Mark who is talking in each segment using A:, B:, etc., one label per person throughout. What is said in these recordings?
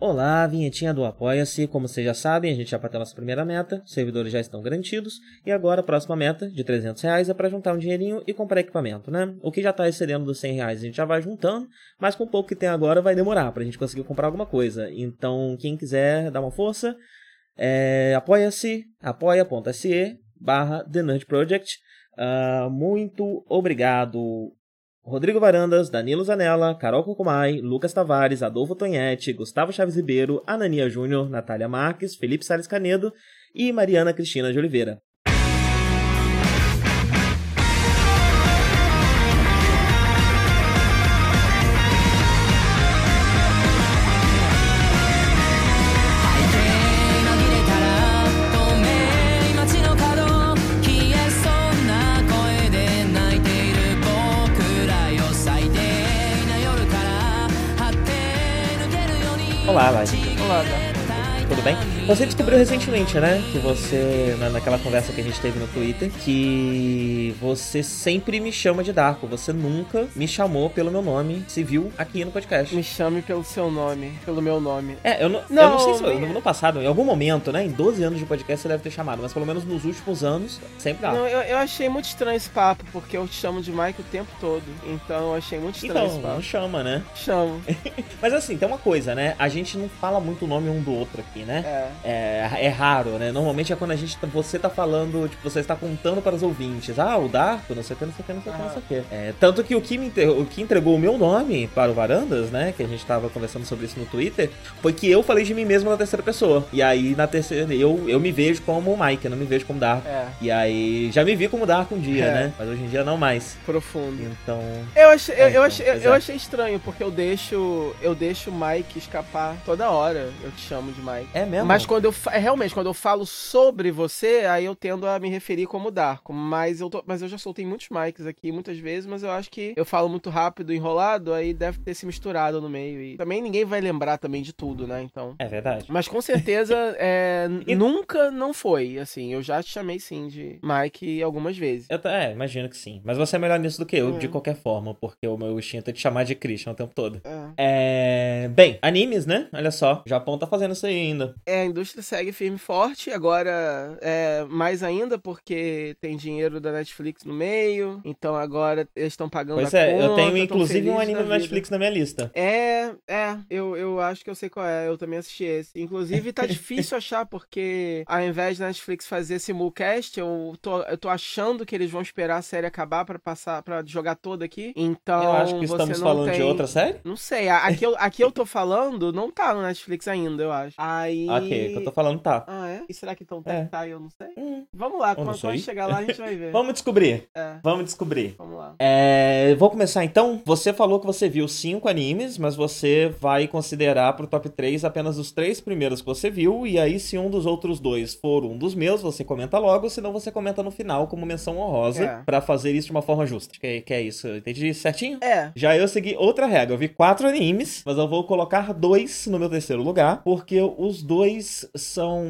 A: Olá, vinhetinha do Apoia-se. Como vocês já sabem, a gente já bateu nossa primeira meta, os servidores já estão garantidos, e agora a próxima meta, de 300 reais, é para juntar um dinheirinho e comprar equipamento, né? O que já está excedendo dos 100 reais a gente já vai juntando, mas com o pouco que tem agora vai demorar para a gente conseguir comprar alguma coisa. Então, quem quiser dar uma força, é, apoia-se, apoia.se barra The Nerd Project. Uh, muito obrigado Rodrigo Varandas, Danilo Zanella, Carol Cocumai, Lucas Tavares, Adolfo Tonhete, Gustavo Chaves Ribeiro, Anania Júnior, Natália Marques, Felipe Salles Canedo e Mariana Cristina de Oliveira. 酒杯 Você descobriu recentemente, né? Que você, na, naquela conversa que a gente teve no Twitter, que você sempre me chama de Darko. Você nunca me chamou pelo meu nome, se viu aqui no podcast.
B: Me chame pelo seu nome, pelo meu nome.
A: É, eu não, não, eu não sei se eu, no, no passado, em algum momento, né? Em 12 anos de podcast você deve ter chamado, mas pelo menos nos últimos anos, sempre dá.
B: Não, eu, eu achei muito estranho esse papo, porque eu te chamo de Mike o tempo todo. Então eu achei muito estranho
A: então,
B: esse papo.
A: Não chama, né?
B: Chamo.
A: mas assim, tem uma coisa, né? A gente não fala muito o nome um do outro aqui, né?
B: É
A: é, é raro, né? Normalmente é quando a gente. Tá, você tá falando, tipo, você está contando para os ouvintes. Ah, o Darko, não sei o que, não sei o que, não sei o que, não sei o que. É, tanto que o que, me, o que entregou o meu nome para o Varandas, né? Que a gente tava conversando sobre isso no Twitter, foi que eu falei de mim mesmo na terceira pessoa. E aí, na terceira, eu, eu me vejo como o Mike, eu não me vejo como Darko.
B: É.
A: E aí, já me vi como Darko um dia,
B: É.
A: né? Mas hoje em dia não mais.
B: Profundo.
A: Então.
B: Eu achei, eu,
A: É,
B: eu
A: então,
B: achei,
A: pois
B: eu
A: é.
B: achei estranho, porque eu deixo. Eu deixo o Mike escapar toda hora. Eu te chamo de Mike.
A: É mesmo?
B: Mas quando eu é, realmente, quando eu falo sobre você, aí eu tendo a me referir como Darko. Mas eu, tô, mas eu já soltei muitos Mikes aqui muitas vezes, mas eu acho que eu falo muito rápido, enrolado, aí deve ter se misturado no meio. E também ninguém vai lembrar também de tudo, né? Então.
A: É verdade.
B: Mas com certeza é,
A: E-
B: nunca não foi. Assim, eu já te chamei sim de Mike algumas vezes.
A: Eu, é, imagino que sim. Mas você é melhor nisso do que eu,
B: É.
A: de qualquer forma, porque o meu instinto é te chamar de Christian o tempo todo.
B: É.
A: É. Bem, animes, né? Olha só. O Japão tá fazendo isso aí ainda.
B: É, indústria segue firme e forte, agora é mais ainda porque tem dinheiro da Netflix no meio, então agora eles estão pagando
A: Pois é, eu
B: conta,
A: tenho
B: tão
A: inclusive um anime
B: da.
A: Netflix na minha lista.
B: É, é, eu, eu acho que eu sei qual é, eu também assisti esse. Inclusive tá difícil achar, porque ao invés da Netflix fazer simulcast, eu tô, eu tô achando que eles vão esperar a série acabar pra passar, para jogar toda aqui, então
A: eu acho que estamos falando de
B: tem-
A: outra série?
B: Não sei, a- aqui eu, aqui eu tô falando não tá no Netflix ainda, eu acho. Aí...
A: que eu tô falando tá.
B: Ah, é? E será que então
A: É.
B: tá? Eu não sei.
A: Hum,
B: Vamos lá, quando, chegar lá a gente vai ver.
A: Vamos descobrir.
B: É,
A: Vamos descobrir.
B: vamos lá.
A: É, vou começar então. Você falou que você viu cinco animes, mas você vai considerar pro top 3 apenas os três primeiros que você viu. E aí, se um dos outros dois for um dos meus, você comenta logo, senão você comenta no final como menção honrosa
B: É.
A: pra fazer isso de uma forma justa. Que, que é isso. Entendi certinho?
B: É,
A: Já eu segui outra regra. Eu vi quatro animes, mas eu vou colocar dois no meu terceiro lugar, porque os dois são.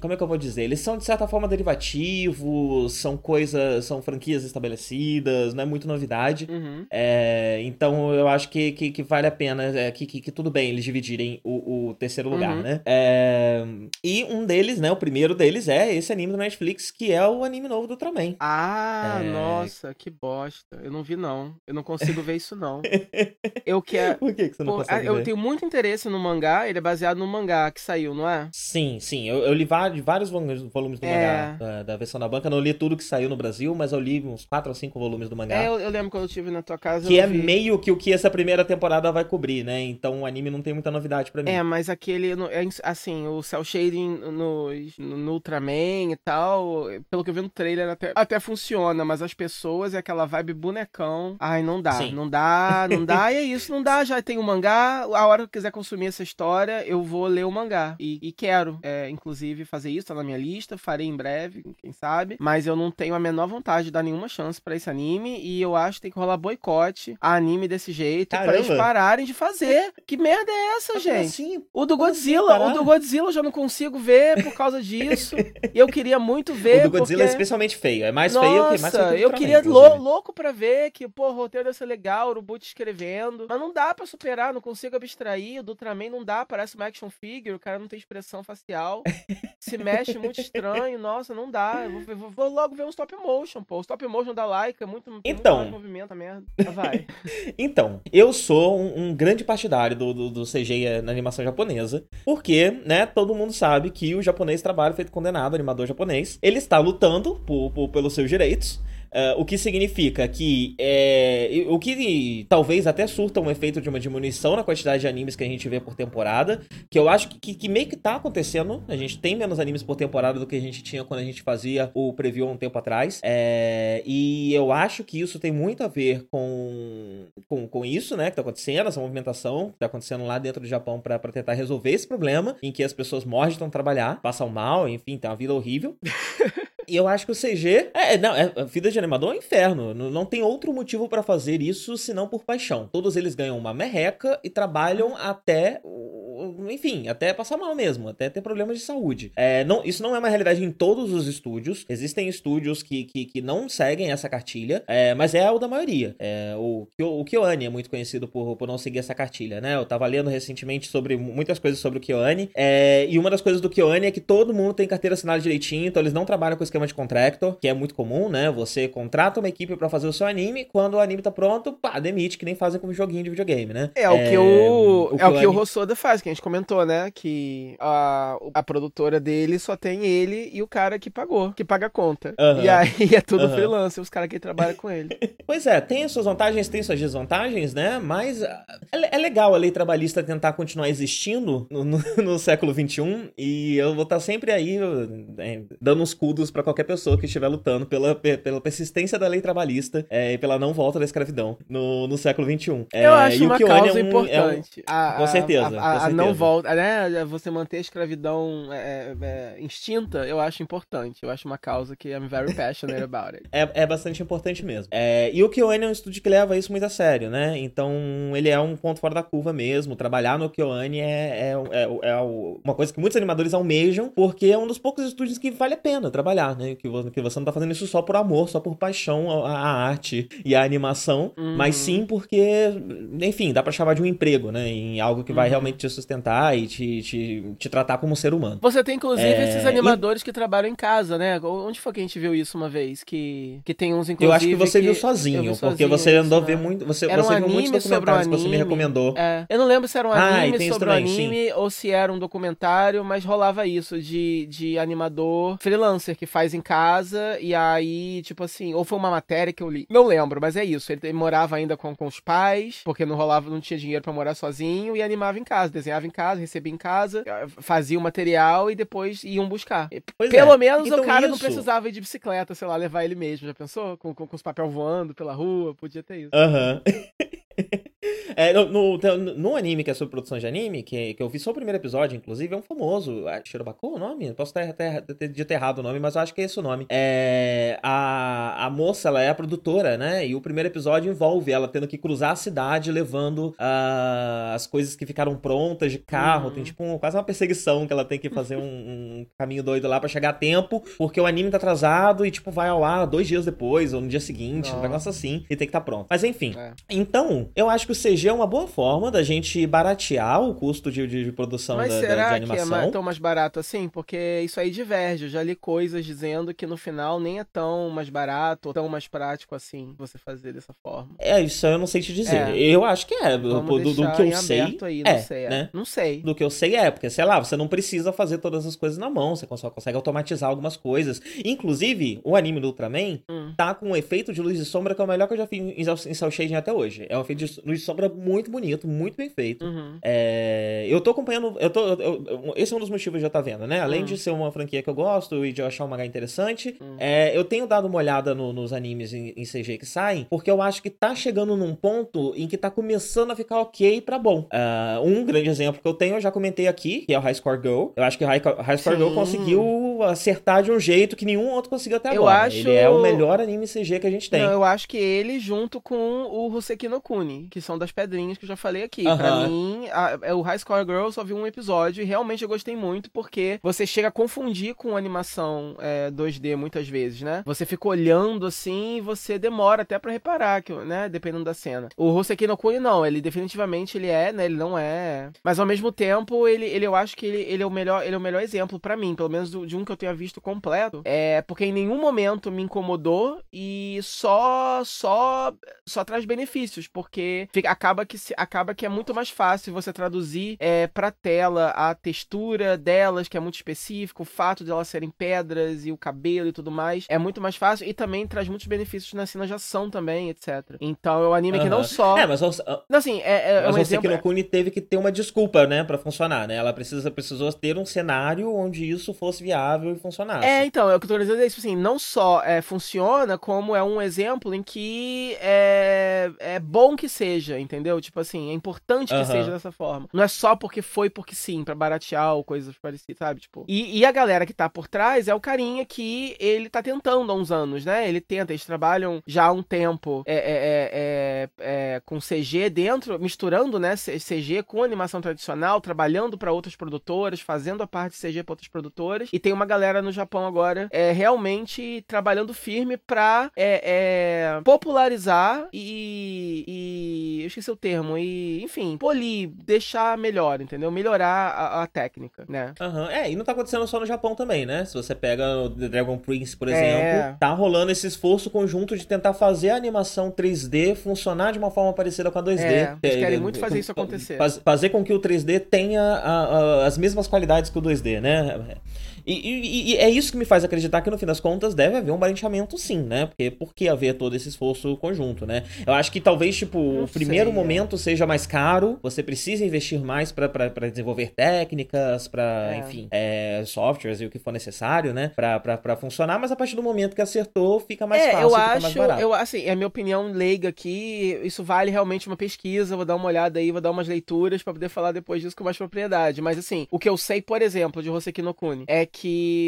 A: Como é que eu vou dizer? Eles são, de certa forma, derivativos, são coisas. são franquias estabelecidas, não é muito novidade.
B: uhum.
A: É, então eu acho que, que, que vale a pena, é, que, que, que tudo bem eles dividirem o, o terceiro lugar,
B: Uhum.
A: né? É, e um deles, né? O primeiro deles é esse anime do Netflix, que é o anime novo do Ultraman.
B: Ah,
A: É.
B: nossa, que bosta. Eu não vi, não. Eu não consigo ver isso, não. Eu quero.
A: Por que, que você não
B: Pô,
A: consegue
B: eu
A: ver?
B: tenho muito interesse no mangá, ele é baseado no mangá que saiu, não é?
A: Sim, sim. Eu, eu li vários, volumes do
B: É.
A: mangá da, da versão da banca. Não li tudo que saiu no Brasil, mas eu li uns 4 ou 5 volumes do mangá.
B: É, eu, eu lembro quando eu estive na tua casa.
A: que é
B: vi.
A: meio que o que essa primeira temporada vai cobrir, né? Então o anime não tem muita novidade pra mim.
B: É, mas aquele, é assim, o cel shading no, no, Ultraman e tal, pelo que eu vi no trailer até, até funciona, mas as pessoas é aquela vibe bonecão. Ai, não dá,
A: Sim.
B: não dá, não dá, e é isso, não dá, já tem o mangá, a hora que eu quiser consumir essa história, eu vou ler o mangá. E, e quero, é, inclusive, fazer isso, tá na minha lista, farei em breve, quem sabe. Mas eu não tenho a menor vontade de dar nenhuma chance para esse anime e eu acho que tem que rolar boicote a anime desse jeito para eles pararem de fazer. Que merda é essa, gente? Assim? O do Godzilla, o do Godzilla eu já não consigo ver por causa disso. e eu queria muito ver.
A: O do Godzilla
B: porque...
A: é especialmente feio. É mais Nossa, feio que mais feio
B: eu queria lou louco pra ver que, pô, o roteiro deve ser legal, o Urubut escrevendo. Mas não dá pra superar, não consigo abstrair. O do Ultraman não dá, parece uma action figure, o cara não tem expressão facial. se mexe muito estranho. Nossa, não dá. Eu vou, vou, logo ver um stop motion, pô. O stop motion da Laika é muito,
A: então,
B: muito movimento, merda. Vai.
A: então, eu sou um, um grande partidário do, do, do CG na animação japonesa. Porque, né, todo mundo sabe que o japonês trabalha feito condenado, animador japonês. Ele está lutando por, por, pelos seus direitos. Uh, o que significa que é, o que talvez até surta um efeito de uma diminuição na quantidade de animes que a gente vê por temporada, que eu acho que, que meio que tá acontecendo. A gente tem menos animes por temporada do que a gente tinha quando a gente fazia o preview um tempo atrás. É, e eu acho que isso tem muito a ver com, com, com isso, né, que tá acontecendo, essa movimentação que tá acontecendo lá dentro do Japão para tentar resolver esse problema, em que as pessoas morrem de trabalhar, passam mal, enfim, tem uma vida horrível. E eu acho que o CG. É, é, não, é, a vida de animador é um inferno. Não, não tem outro motivo para fazer isso senão por paixão. Todos eles ganham uma merreca e trabalham até. Enfim, até passar mal mesmo, até ter problemas de saúde. É, não, isso não é uma realidade em todos os estúdios. Existem estúdios que, que, que não seguem essa cartilha, é, mas é o da maioria. É, o, o Kyoani é muito conhecido por, por não seguir essa cartilha, né? Eu tava lendo recentemente sobre muitas coisas sobre o Kyoani. É, e uma das coisas do Kyoani é que todo mundo tem carteira assinada direitinho, então eles não trabalham com esquema de contractor, que é muito comum, né? Você contrata uma equipe para fazer o seu anime, quando o anime tá pronto, pá, demite, que nem fazem com joguinho de videogame, né?
B: É, o que o, o, é o, que o Rossoda faz, que a gente comentou, né? Que a, a produtora dele só tem ele e o cara que pagou, que paga a conta. E aí é tudo freelancer, os caras que trabalham com ele.
A: pois é, tem as suas vantagens, tem suas desvantagens, né? Mas é, é legal a lei trabalhista tentar continuar existindo no, no, no século XXI e eu vou estar tá sempre aí é, dando uns cudos para qualquer pessoa que estiver lutando pela, pela persistência da lei trabalhista é, e pela não volta da escravidão no, no século XXI.
B: É, Eu acho uma causa é um, importante.
A: É um... a, com certeza. A, a,
B: com
A: certeza.
B: a, não volta, né? Você manter a escravidão extinta, eu acho importante. Eu acho uma causa que I'm very passionate about it.
A: É, é bastante importante mesmo. e o Kyoane é um estúdio que leva isso muito a sério, né? Então, ele é um ponto fora da curva mesmo. Trabalhar no Kyoane é, é, é, é uma coisa que muitos animadores almejam, porque é um dos poucos estúdios que vale a pena trabalhar, né? Que, que você não tá fazendo isso só por amor, só por paixão à, arte e à animação, uhum. mas sim porque, enfim, dá pra chamar de um emprego, né? Em algo que vai uhum. realmente te sustentar e te, te, te, tratar como ser humano.
B: Você tem, inclusive, é... esses animadores e... que trabalham em casa, né? Onde foi que a gente viu isso uma vez? Que, que tem uns, inclusive.
A: Eu acho que você que... viu sozinho, vi porque sozinho, você andou isso, ver né? muito. Você, era um você viu muitos documentários um que você me recomendou.
B: É. Eu não lembro se era um ah, anime ah, sobre um anime sim. ou se era um documentário, mas rolava isso de, de animador freelancer que faz em casa e aí, tipo assim, ou foi uma matéria que eu li. Não lembro, mas é isso. Ele morava ainda com, com os pais, porque não rolava, não tinha dinheiro para morar sozinho, e animava em casa, desenhava em casa, recebia em casa, eh, fazia o material e depois iam buscar. Pois Pelo é. menos então, o cara isso... não precisava ir de bicicleta, sei lá, levar ele mesmo. Já pensou? Com, com, com os papel voando pela rua, podia ter isso.
A: Aham. Uhum. É, no, no, no, anime que é sobre produção de anime, que, que eu vi só o primeiro episódio, inclusive, é um famoso. É Shirobaku o nome? Posso ter, ter, ter, ter errado o nome, mas eu acho que é esse o nome. É, a, a moça, ela é a produtora, né? E o primeiro episódio envolve ela tendo que cruzar a cidade levando uh, as coisas que ficaram prontas de carro. Uhum. Tem tipo um, quase uma perseguição que ela tem que fazer um, um caminho doido lá para chegar a tempo, porque o anime tá atrasado e, tipo, vai ao ar dois dias depois ou no dia seguinte, um negócio assim, e tem que estar tá pronto. Mas enfim. É. Então, eu acho que o CG é uma boa forma da gente baratear o custo de, de, de produção
B: Mas
A: da,
B: será
A: da, de animação.
B: que é tão mais barato assim? Porque isso aí diverge. Eu já li coisas dizendo que no final nem é tão mais barato ou tão mais prático assim você fazer dessa forma.
A: É, isso eu não sei te dizer. É. Eu acho que é. Do, do, do, que eu sei. Aí,
B: não
A: é,
B: sei, é.
A: né?
B: Não sei.
A: Do que eu sei é, porque, sei lá, você não precisa fazer todas as coisas na mão, você só consegue automatizar algumas coisas. Inclusive, o anime do Ultraman hum. tá com um efeito de luz e sombra que é o melhor que eu já fiz em Cell Shading até hoje. É um efeito de luz sombra muito bonito, muito bem feito.
B: Uhum.
A: É, eu tô acompanhando. Eu tô, eu- eu- esse é um dos motivos de eu estar vendo, né? Além
B: Hum.
A: de ser uma franquia que eu gosto e de eu achar o mangá interessante,
B: Hum.
A: é, eu tenho dado uma olhada no- nos animes em, em CG que saem, porque eu acho que tá chegando num ponto em que tá começando a ficar ok pra bom. Ah, um grande exemplo que eu tenho, eu já comentei aqui, que é o High Score Girl. Eu acho que o High, High Score Girl
B: Sim.
A: Conseguiu acertar de um jeito que nenhum outro conseguiu até
B: Eu
A: agora.
B: acho-
A: Ele é o melhor anime CG que a gente tem.
B: Não, eu acho que ele junto com o Hoseki no Kuni, que são das pedrinhas que eu já falei aqui. Pra
A: Aham.
B: mim, a- é o High Score Girl eu só vi um episódio e realmente eu gostei muito porque você chega a confundir com animação é, 2D muitas vezes, né? Você fica olhando assim e você demora até pra reparar, que, né? Dependendo da cena. O Hoseki no Kuni não, ele definitivamente ele é, né? Ele não é. Mas ao mesmo tempo, ele, ele eu acho que ele, ele é o melhor, ele é o melhor exemplo pra mim, pelo menos do- de um que eu tenha visto completo. É porque em nenhum momento me incomodou e só só só traz benefícios, porque fica- acaba que se- acaba que é muito mais fácil você traduzir é, para tela a textura delas, que é muito específico, o fato de elas serem pedras e o cabelo e tudo mais, é muito mais fácil e também traz muitos benefícios nas cenas de ação também, etc. Então é um anime que não só
A: É, mas o,
B: não, assim, é, é
A: mas
B: um exemplo.
A: Seki no Kuni teve que ter uma desculpa, né, pra funcionar, né? Ela precisa, precisou ter um cenário onde isso fosse viável e funcionasse.
B: É, então, é o que eu tô dizendo é isso, assim, não só é, funciona, como é um exemplo em que é, é bom que seja, entendeu? Tipo assim, é importante que
A: Aham.
B: seja dessa forma. Não é só porque foi porque sim, pra baratear ou coisas parecidas, sabe? Tipo, e, e a galera que tá por trás é o carinha que ele tá tentando há uns anos, né? Ele tenta, eles trabalham já há um tempo é, é, é, é, é, com CG dentro, misturando, né, CG com animação tradicional, trabalhando pra outras produtoras, fazendo a parte de CG pra outras produtoras. E tem uma galera no Japão agora é, realmente trabalhando firme pra é, é, popularizar e, e. Eu esqueci o termo. E, enfim, polir, deixar melhor, entendeu? Melhorar a, a técnica, né?
A: Aham, É, e não tá acontecendo só no Japão também, né? Se você pega o The Dragon Prince, por
B: É.
A: exemplo, tá rolando esse esforço conjunto de tentar fazer a animação 3D funcionar de uma forma parecida com a 2D.
B: É, eles querem
A: É,
B: muito fazer isso acontecer.
A: faz- fazer com que o 3D tenha a- a- as mesmas qualidades que o 2D, né? E, e- e é isso que me faz acreditar que no fim das contas deve haver um barateamento sim, né? Porque por que haver todo esse esforço conjunto, né? Eu acho que talvez, tipo,
B: Não
A: o primeiro
B: sei, é.
A: momento seja mais caro, você precisa investir mais pra desenvolver técnicas, pra,
B: É.
A: enfim, é, softwares e o que for necessário, né? Pra funcionar, mas a partir do momento que acertou, fica mais
B: é,
A: fácil,
B: eu
A: fica mais
B: acho,
A: barato.
B: eu assim, é a minha opinião leiga aqui, isso vale realmente uma pesquisa, vou dar uma olhada aí, vou dar umas leituras pra poder falar depois disso com mais propriedade, mas assim, o que eu sei, por exemplo, de Hoseki no Kuni, é que,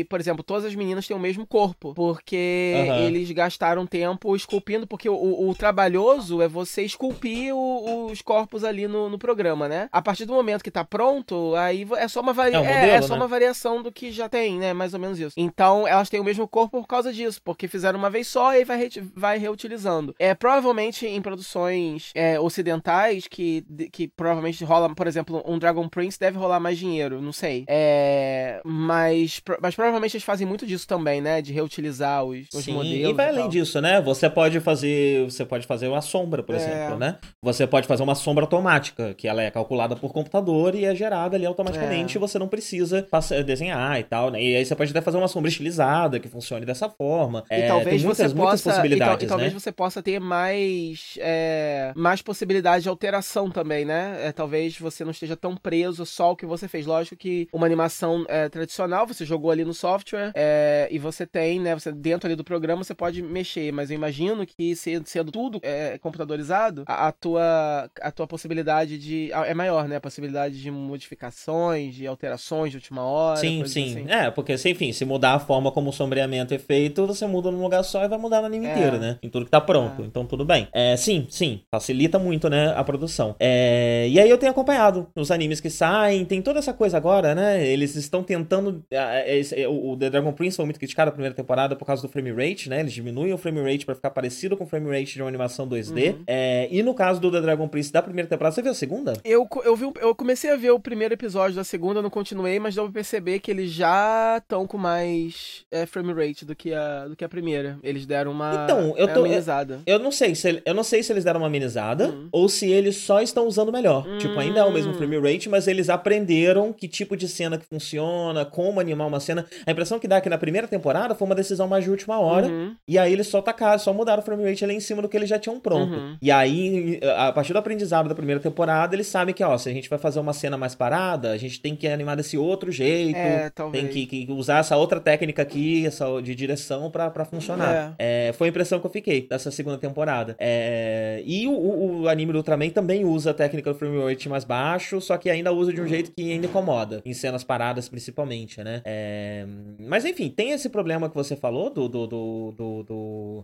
B: por exemplo, todas as meninas têm o mesmo corpo, porque
A: Aham.
B: eles gastaram tempo esculpindo, porque o, o- trabalhoso é você esculpir o- os corpos ali no, no programa, né? A partir do momento que tá pronto, aí é só uma varia...
A: É um
B: é,
A: modelo,
B: é só
A: né?
B: uma variação do que já tem, né? Mais ou menos isso. Então, elas têm o mesmo corpo por causa disso, porque fizeram uma vez só e aí vai, re- vai reutilizando. É, provavelmente em produções é, ocidentais, que, que provavelmente rola, por exemplo, um Dragon Prince deve rolar mais dinheiro, não sei. É, mas, mas provavelmente eles fazem muito disso também, né? De reutilizar os, os
A: Sim,
B: modelos.
A: e vai além
B: tal.
A: disso, né? Você pode fazer, você pode fazer uma sombra, por
B: É.
A: exemplo, né? Você pode fazer uma sombra automática, que ela é calculada por computador e é gerada ali automaticamente,
B: É.
A: e você não precisa passar- desenhar e tal, né? E aí você pode até fazer uma sombra estilizada que funcione dessa forma.
B: E
A: É,
B: talvez
A: tem muitas,
B: você
A: muitas
B: possa. e tal-
A: possibilidades,
B: e, talvez
A: né?
B: você possa ter mais. é, mais possibilidade de alteração também, né? É, talvez você não esteja tão preso só ao que você fez. Lógico que uma animação é, tradicional, você jogou ali no software é, e você tem, né? Você, dentro ali do programa você pode mexer, mas eu imagino que se- sendo tudo é, computadorizado, a, a tua, a tua possibilidade de. é maior, né? A possibilidade de modificações, de alterações de última hora.
A: Sim, sim.
B: assim.
A: É, porque, se, enfim, se mudar a forma como o sombreamento é feito, você muda num lugar só e vai mudar no anime
B: É.
A: inteiro, né? Em tudo que tá pronto.
B: É.
A: Então, tudo bem. É, sim, sim. Facilita muito, né, a produção. É, e aí eu tenho acompanhado os animes que saem, tem toda essa coisa agora, né? Eles estão tentando. Ah, esse- o The Dragon Prince foi muito criticado a primeira temporada por causa do frame rate, né? Eles diminuem o frame rate pra ficar parecido com o frame rate de uma animação 2D.
B: Uhum.
A: É, e no caso do The Dragon Prince da primeira temporada, você viu a segunda?
B: Eu, eu, vi, eu comecei a ver o primeiro episódio da segunda, não continuei, mas deu pra perceber que eles já estão com mais é, frame rate do que, a, do que a primeira. Eles deram uma
A: Então, eu
B: é,
A: tô-
B: amenizada.
A: Eu não sei se eu não sei se eles deram uma amenizada
B: Hum.
A: ou se eles só estão usando melhor. Tipo, ainda é o mesmo
B: Hum.
A: frame rate, mas eles aprenderam que tipo de cena que funciona, como animar uma cena. A impressão que dá é que na primeira temporada foi uma decisão mais de última hora. Uhum. E aí eles só tacaram, só mudaram o frame rate ali em cima do que eles já tinham pronto. Uhum. E aí, a partir do aprendizado da primeira temporada, eles sabem que, ó, se a gente vai fazer uma cena mais parada, a gente tem que animar desse outro jeito. É, tem que, que, usar essa outra técnica aqui, essa de direção para funcionar. É. É, foi a impressão que eu fiquei dessa segunda temporada. É, e o, o, o, anime do Ultraman também usa a técnica do frame rate mais baixo, só que ainda usa de um uhum. jeito que ainda incomoda, em cenas paradas principalmente, né? É, mas enfim, tem esse problema que você falou do, do, do, do, do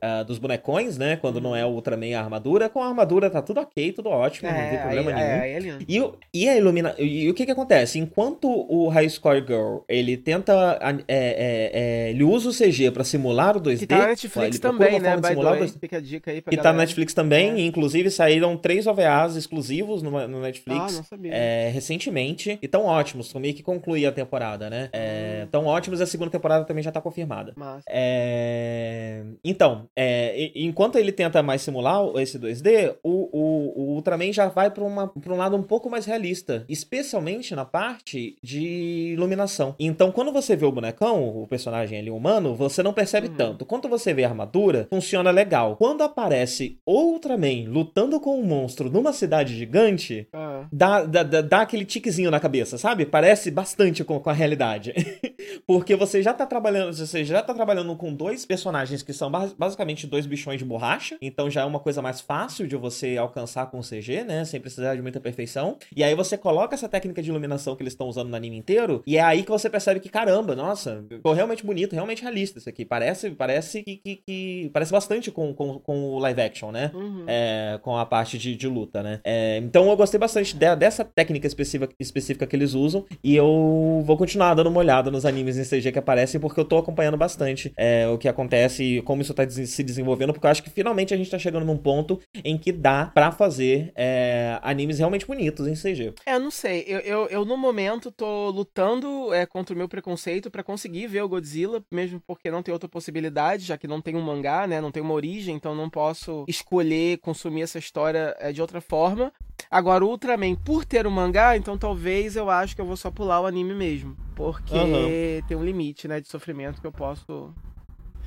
A: uh, dos bonecões, né? Quando não é o Ultraman e a armadura. Com a armadura tá tudo ok, tudo ótimo, não tem problema aí, nenhum. É, é e, e a ilumina... E o que que acontece? Enquanto o High Score Girl, ele tenta... É, ele usa o CG pra simular o 2D. Que
B: tá na Netflix também, né? By simular way, fica a dica aí pra
A: Que galera. tá na Netflix também, é. inclusive saíram três OVAs exclusivos no, no Netflix. Ah,
B: não sabia.
A: É, recentemente. E tão ótimos, meio que concluir a temporada, né? É, hum. Tão ótimos, a segunda temporada também já tá confirmada.
B: Massa.
A: É... Então, é, enquanto ele tenta mais simular esse 2D, o, o, o Ultraman já vai para um lado um pouco mais realista, especialmente na parte de iluminação. Então, quando você vê o bonecão, o personagem ali humano, você não percebe uhum. tanto. Quando você vê a armadura, funciona legal. Quando aparece Ultraman lutando com um monstro numa cidade gigante, uhum. dá, dá, dá, dá, aquele tiquezinho na cabeça, sabe? Parece bastante com, com a realidade. Porque você já tá trabalhando, você já tá trabalhando com dois personagens que são basicamente dois bichões de borracha, então já é uma coisa mais fácil de você alcançar com o CG, né? Sem precisar de muita perfeição. E aí você coloca essa técnica de iluminação que eles estão usando no anime inteiro, e é aí que você percebe que, caramba, nossa, ficou realmente bonito, realmente realista isso aqui. Parece, parece que, que, que parece bastante com, com, com o live action, né? Uhum. É, com a parte de, de luta, né? É, então eu gostei bastante de, dessa técnica específica, específica que eles usam, e eu vou continuar dando uma olhada nos animes em CG que aparecem, porque eu tô acompanhando bastante é, o que acontece e como isso tá se desenvolvendo, porque eu acho que finalmente a gente tá chegando num ponto em que dá para fazer é, animes realmente bonitos em CG.
B: É, não sei. Eu, eu, eu no momento tô lutando é, contra o meu preconceito para conseguir ver o Godzilla, mesmo porque não tem outra possibilidade, já que não tem um mangá, né? Não tem uma origem, então não posso escolher consumir essa história é, de outra forma. Agora, o Ultraman, por ter um mangá, então talvez eu acho que eu vou só pular o anime mesmo. Porque uhum. tem um limite, né, de sofrimento que eu posso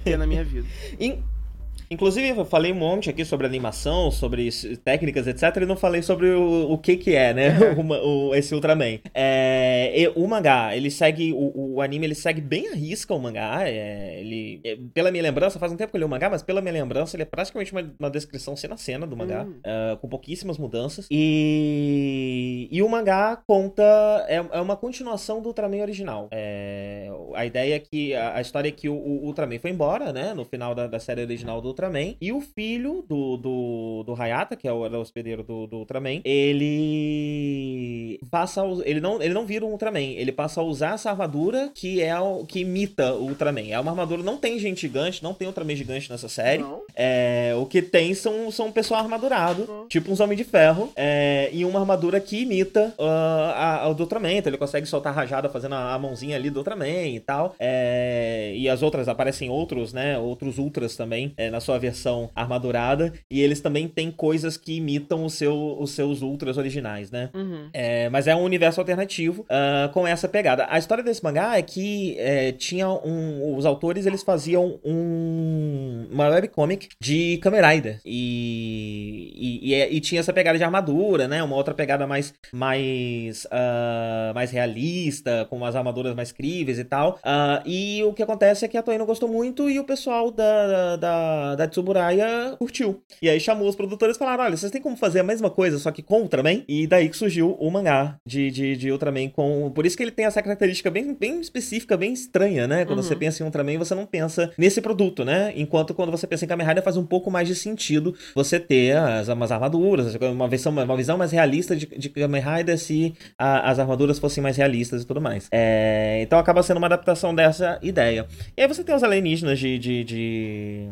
B: ter na minha vida.
A: Inclusive, eu falei um monte aqui sobre animação, sobre técnicas, etc. E não falei sobre o, o que que é, né? o, o, esse Ultraman. É, o mangá, ele segue... O, o, anime, ele segue bem a risca o mangá. É, ele, é, pela minha lembrança, faz um tempo que eu li o mangá, mas pela minha lembrança, ele é praticamente uma, uma descrição cena a cena do mangá. Hum. Uh, com pouquíssimas mudanças. E, e o mangá conta... É, é uma continuação do Ultraman original. É, a ideia é que... A, a história é que o, o, Ultraman foi embora, né? No final da, da série original do Ultraman. E o filho do, do, do Hayata, que é o, é o hospedeiro do, do Ultraman, ele passa a, ele não ele não vira um Ultraman, ele passa a usar essa armadura que é o que imita o Ultraman. É uma armadura não tem gente gigante, não tem Ultraman gigante nessa série. É, o que tem são são um pessoal armadurado, uhum. tipo uns homens de ferro, é, e uma armadura que imita uh, a, a, o do Ultraman. Então ele consegue soltar rajada fazendo a, a mãozinha ali do Ultraman e tal. É, e as outras aparecem outros, né? Outros ultras também é, na sua versão armadurada. E eles também têm coisas que imitam o seu, os seus ultras originais, né? Uhum. É, mas é um universo alternativo uh, com essa pegada. A história desse mangá é que é, tinha um. Os autores eles faziam um, uma webcomic de Kamen Rider. E, e, e, é, e, tinha essa pegada de armadura, né? Uma outra pegada mais, mais, uh, mais realista, com umas armaduras mais críveis e tal. Uh, e o que acontece é que a Toei não gostou muito e o pessoal da, da, da Tsuburaya curtiu. E aí chamou os produtores e falaram: olha, vocês têm como fazer a mesma coisa, só que com Ultraman? E daí que surgiu o mangá de, de, de Ultraman com. Por isso que ele tem essa característica bem, bem específica, bem estranha, né? Quando uhum. você pensa em Ultraman, você não pensa nesse produto, né? Enquanto quando você pensa em Kamen Rider, faz um pouco mais de sentido você ter as, umas armaduras, uma visão, uma visão mais realista de, de Kamen Rider se a, as armaduras fossem mais realistas e tudo mais. É, então acaba sendo uma adaptação dessa ideia. E aí você tem os alienígenas de, de, de,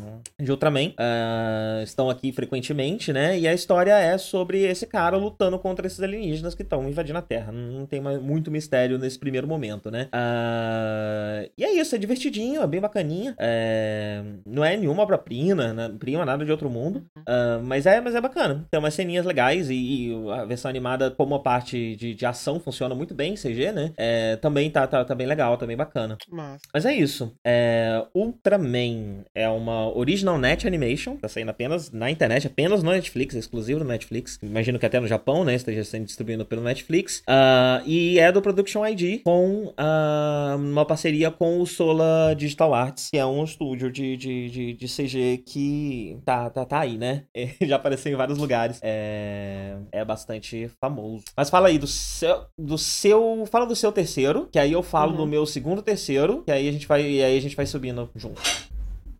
A: de Ultraman uh, estão aqui frequentemente, né? E a história é sobre esse cara lutando contra esses alienígenas que estão invadindo a Terra. Não tem muito mistério nesse primeiro momento, né? Uh, e é isso, é divertidinho, é bem bacaninha. É, não é nenhuma obra-prima, né, prima, nada de outro mundo. Uh, mas, é, mas é bacana. Tem umas ceninhas legais e, e a versão animada, como a parte de, de ação, funciona muito bem, CG, né? É, também tá, tá, tá bem legal, tá bem bacana.
B: Massa.
A: Mas é isso. É, Ultraman é uma original net animation, tá saindo apenas na internet, apenas no Netflix, exclusivo do Netflix. Imagino que até no Japão, né? Esteja sendo distribuído pelo Netflix. Uh, e é do Production ID com uh, uma parceria com o Sola Digital Arts, que é um estúdio de, de, de, de CG que tá, tá, tá aí, né? Já apareceu em vários lugares. É, é bastante famoso. Mas fala aí do seu, do seu. Fala do seu terceiro, que aí eu falo uhum. do meu segundo terceiro, que aí a gente vai, e aí a gente vai subindo junto.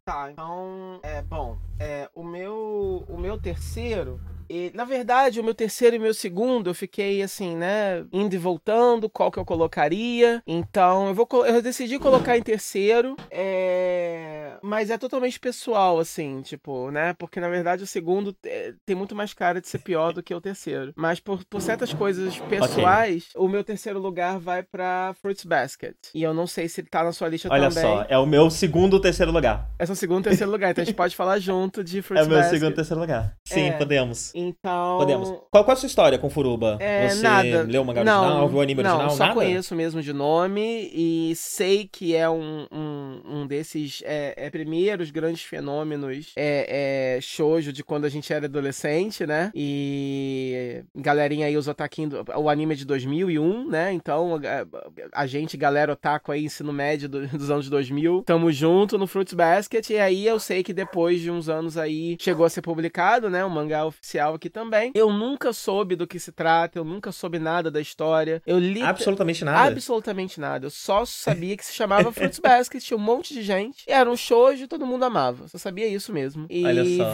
B: Tá, então, é bom, é, o meu o meu terceiro e, na verdade, o meu terceiro e meu segundo, eu fiquei assim, né? Indo e voltando, qual que eu colocaria. Então, eu vou eu decidi colocar em terceiro. É... Mas é totalmente pessoal, assim, tipo, né? Porque na verdade o segundo é, tem muito mais cara de ser pior do que o terceiro. Mas por, por certas coisas pessoais, okay. o meu terceiro lugar vai pra Fruits Basket. E eu não sei se ele tá na sua lista
A: Olha
B: também.
A: Olha só, é o meu segundo terceiro lugar.
B: É o segundo terceiro lugar, então a gente pode falar junto de Fruits
A: Basket. É o meu segundo terceiro lugar. Sim, é. podemos.
B: Então.
A: Podemos. Qual, qual é a sua história com Furuba?
B: É,
A: Você
B: nada.
A: leu o mangá original, não, viu o anime
B: não,
A: original?
B: Só
A: nada?
B: conheço mesmo de nome e sei que é um, um, um desses é, é, primeiros grandes fenômenos é, é shoujo de quando a gente era adolescente, né? E galerinha aí, os otaquinhos, o anime é de 2001, né? Então a, a gente, galera otaku aí, ensino médio do, dos anos 2000, tamo junto no Fruits Basket e aí eu sei que depois de uns anos aí chegou a ser publicado, né? O mangá oficial aqui também. Eu nunca soube do que se trata, eu nunca soube nada da história. Eu li.
A: Absolutamente nada.
B: Absolutamente nada. Eu só sabia que se chamava Fruits Basket, tinha um monte de gente. E era um shoujo e todo mundo amava. Só sabia isso mesmo. E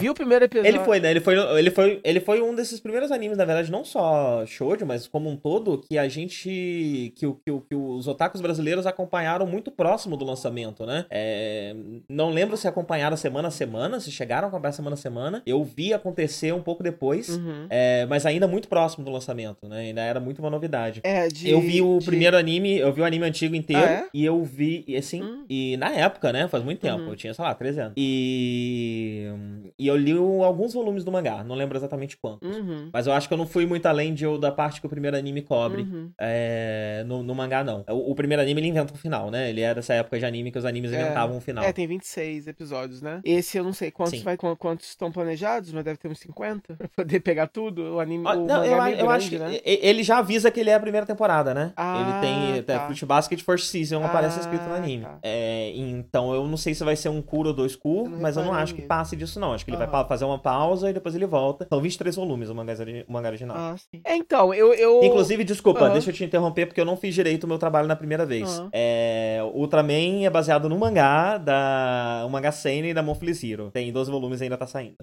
B: vi o primeiro episódio.
A: Ele foi, né? Ele foi, ele, foi, ele foi um desses primeiros animes, na verdade, não só shoujo, mas como um todo, que a gente. que, que, que os otakus brasileiros acompanharam muito próximo do lançamento, né? É, não lembro se acompanharam semana a semana, se chegaram a acompanhar semana a semana. Eu vi acontecer um pouco depois, uhum. é, mas ainda muito próximo do lançamento, né? Ainda era muito uma novidade.
B: É, de,
A: eu vi o
B: de...
A: primeiro anime, eu vi o anime antigo inteiro, ah, é? e eu vi, assim, hum. e na época, né? Faz muito tempo, uhum. eu tinha, sei lá, 13 anos. E, e eu li alguns volumes do mangá, não lembro exatamente quantos. Uhum. Mas eu acho que eu não fui muito além de, da parte que o primeiro anime cobre uhum. é, no, no, mangá, não. O, o, primeiro anime ele inventa um final, né? Ele é dessa época de anime que os animes é, inventavam um final.
B: É, tem 26 episódios, né? Esse eu não sei quantos, vai, quantos estão planejados, mas deve ter uns 50 pra poder pegar tudo. O anime. Ah, o não,
A: eu,
B: é
A: eu
B: grande,
A: acho que
B: né?
A: ele já avisa que ele é a primeira temporada, né?
B: Ah,
A: ele tem.
B: tá.
A: Fruit Basket First Season
B: ah,
A: aparece escrito no anime.
B: Tá.
A: É, então eu não sei se vai ser um Cura ou dois Cu, mas eu não acho que passe disso, não. Acho que ele uhum. vai fazer uma pausa e depois ele volta. São 23 volumes o mangá, o mangá original.
B: Ah, sim. É, então, eu. eu...
A: Inclusive, desculpa, uhum. deixa eu te interromper porque eu não fiz direito o meu trabalho na primeira vez. Uhum. É, Ultraman é baseado no mangá da. O mangá Seinen da Monfils Hero. Tem 12 volumes e ainda tá saindo.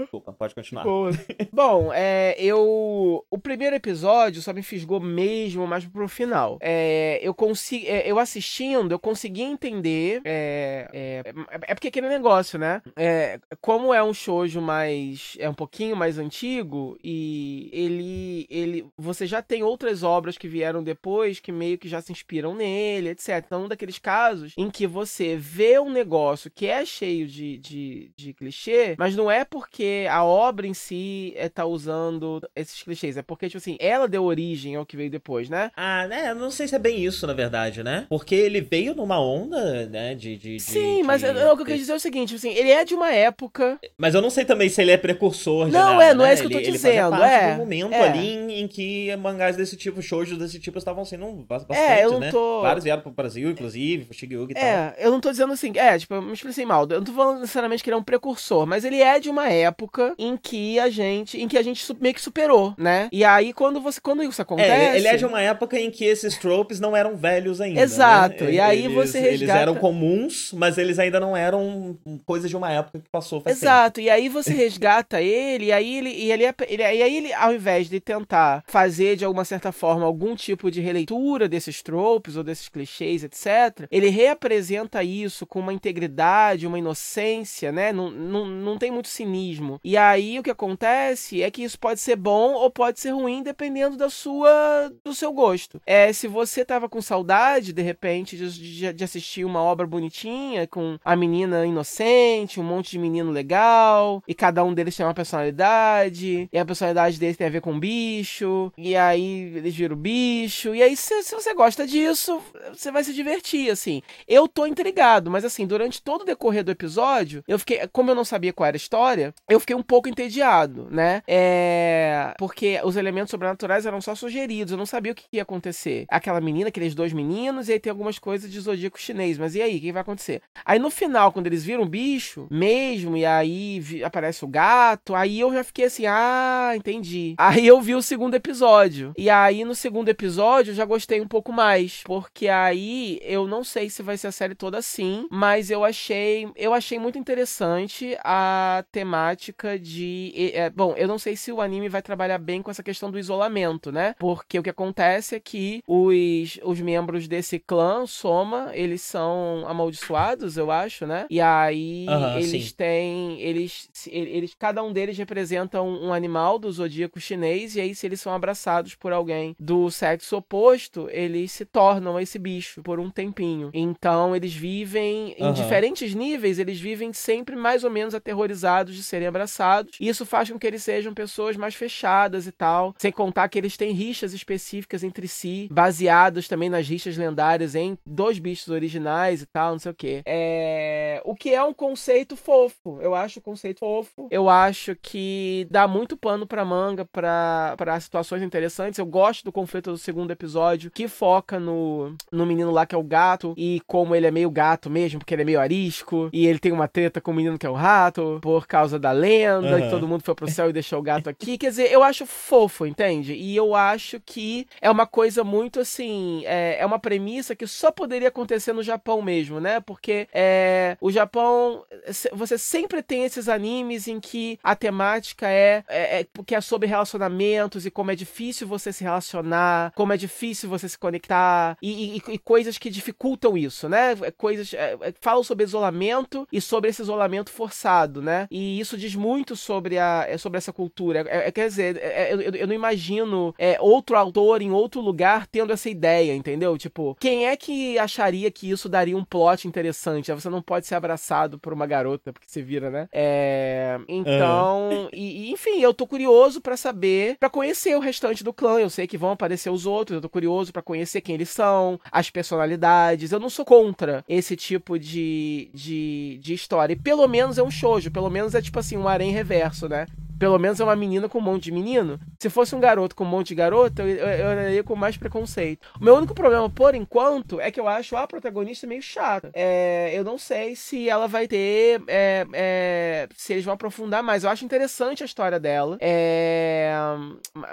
A: Desculpa, pode continuar.
B: Bom, é, eu. O primeiro episódio só me fisgou mesmo mais pro final. É, eu consegui. É, eu assistindo, eu consegui entender. É, é, é, porque aquele negócio, né? É, como é um shoujo mais. É um pouquinho mais antigo e ele. ele Você já tem outras obras que vieram depois que meio que já se inspiram nele, etc. Então, um daqueles casos em que você vê um negócio que é cheio de, de, de clichê, mas não é porque a obra em si é, tá usando esses clichês. É porque, tipo assim, ela deu origem ao que veio depois, né?
A: Ah, né? Não sei se é bem isso, na verdade, né? Porque ele veio numa onda, né? De. de
B: Sim,
A: de,
B: mas
A: de...
B: Eu, eu, o que eu quero dizer é o seguinte, tipo assim, ele é de uma época.
A: Mas eu não sei também se ele é precursor.
B: Não,
A: nada,
B: é, não
A: né?
B: é isso que eu tô
A: ele,
B: dizendo.
A: Ele
B: é.
A: um momento
B: é.
A: ali em, em, que mangás desse tipo, shows desse tipo, estavam sendo bastante,
B: é, eu não
A: né?
B: Tô...
A: Vários vieram pro Brasil, inclusive, Shigyugi e
B: é,
A: tal.
B: eu não tô dizendo assim, é, tipo, eu me expressei mal. Eu não tô falando necessariamente que ele é um precursor, mas ele é de uma época em que a gente, em que a gente meio que superou, né? E aí quando você, quando isso acontece,
A: é, ele é de uma época em que esses tropes não eram velhos ainda.
B: Exato.
A: Né?
B: E aí
A: eles,
B: você resgata...
A: Eles eram com comuns, mas eles ainda não eram coisas de uma época que passou faz
B: Exato, tempo. e aí você resgata ele, e aí ele, e ele, ele, e aí ele, ao invés de tentar fazer de alguma certa forma algum tipo de releitura desses tropes ou desses clichês, etc., ele reapresenta isso com uma integridade, uma inocência, né? Não, não, não tem muito cinismo. E aí o que acontece é que isso pode ser bom ou pode ser ruim, dependendo da sua do seu gosto. É, se você tava com saudade, de repente, de, de, de assistir uma obra bonitinha, com a menina inocente, um monte de menino legal, e cada um deles tem uma personalidade, e a personalidade deles tem a ver com bicho, e aí eles viram bicho, e aí se, se você gosta disso, você vai se divertir, assim. Eu tô intrigado, mas assim, durante todo o decorrer do episódio, eu fiquei, como eu não sabia qual era a história, eu fiquei um pouco entediado, né? É. Porque os elementos sobrenaturais eram só sugeridos, eu não sabia o que ia acontecer. Aquela menina, aqueles dois meninos, e aí tem algumas coisas de zodíaco chinês, mas e aí, o que vai acontecer? Aí no final, quando eles viram o bicho mesmo, e aí aparece o gato, aí eu já fiquei assim, ah, entendi. Aí eu vi o segundo episódio. E aí no segundo episódio eu já gostei um pouco mais, porque aí eu não sei se vai ser a série toda assim, mas eu achei, eu achei muito interessante a temática de, é, bom, eu não sei se o anime vai trabalhar bem com essa questão do isolamento, né? Porque o que acontece é que os, os membros desse clã Soma, eles são amaldiçoados, eu acho, né? E aí uhum, eles sim. têm, eles, eles, cada um deles representa um, um animal do zodíaco chinês e aí se eles são abraçados por alguém do sexo oposto, eles se tornam esse bicho por um tempinho. Então eles vivem em uhum. diferentes níveis, eles vivem sempre mais ou menos aterrorizados de serem abraçados. E isso faz com que eles sejam pessoas mais fechadas e tal. Sem contar que eles têm rixas específicas entre si, baseados também nas rixas lendárias em dois bichos originais e tal, não sei o que. É... O que é um conceito fofo. Eu acho o conceito fofo. Eu acho que dá muito pano pra manga pra, pra situações interessantes. Eu gosto do conflito do segundo episódio, que foca no, no menino lá que é o gato e como ele é meio gato mesmo, porque ele é meio arisco. E ele tem uma treta com o menino que é o rato, por causa da lenda, uhum. que todo mundo foi pro céu e deixou o gato aqui. Quer dizer, eu acho fofo, entende? E eu acho que é uma coisa muito assim. É, é uma premissa que só poderia acontecer no Japão mesmo, né? Porque é, o Japão. Você sempre tem esses animes em que a temática é, é, é porque é sobre relacionamentos e como é difícil você se relacionar, como é difícil você se conectar e, e, e coisas que dificultam isso, né? Coisas. É, é, falam sobre isolamento e sobre esse isolamento forçado, né? E isso diz muito sobre, a, é, sobre essa cultura. É, é, quer dizer, é, eu, eu, não imagino outro autor em outro lugar tendo essa ideia, entendeu? Tipo, quem é que acharia que isso daria um plot interessante? Você não pode ser abraçado por uma garota, porque você vira, né? É... Então, e, enfim, eu tô curioso para saber, para conhecer o restante do clã. Eu sei que vão aparecer os outros, eu tô curioso para conhecer quem eles são, as personalidades. Eu não sou contra esse tipo de, de, de história. E pelo menos é um shoujo, pelo menos é tipo assim, um harém reverso, né? Pelo menos é uma menina com um monte de menino. Se fosse um garoto com um monte de garota, eu, eu, olharia com mais preconceito. O meu único problema, por enquanto, é que eu acho a protagonista meio chata. É, eu não sei se ela vai ter. É, é, se eles vão aprofundar mais. Eu acho interessante a história dela. É,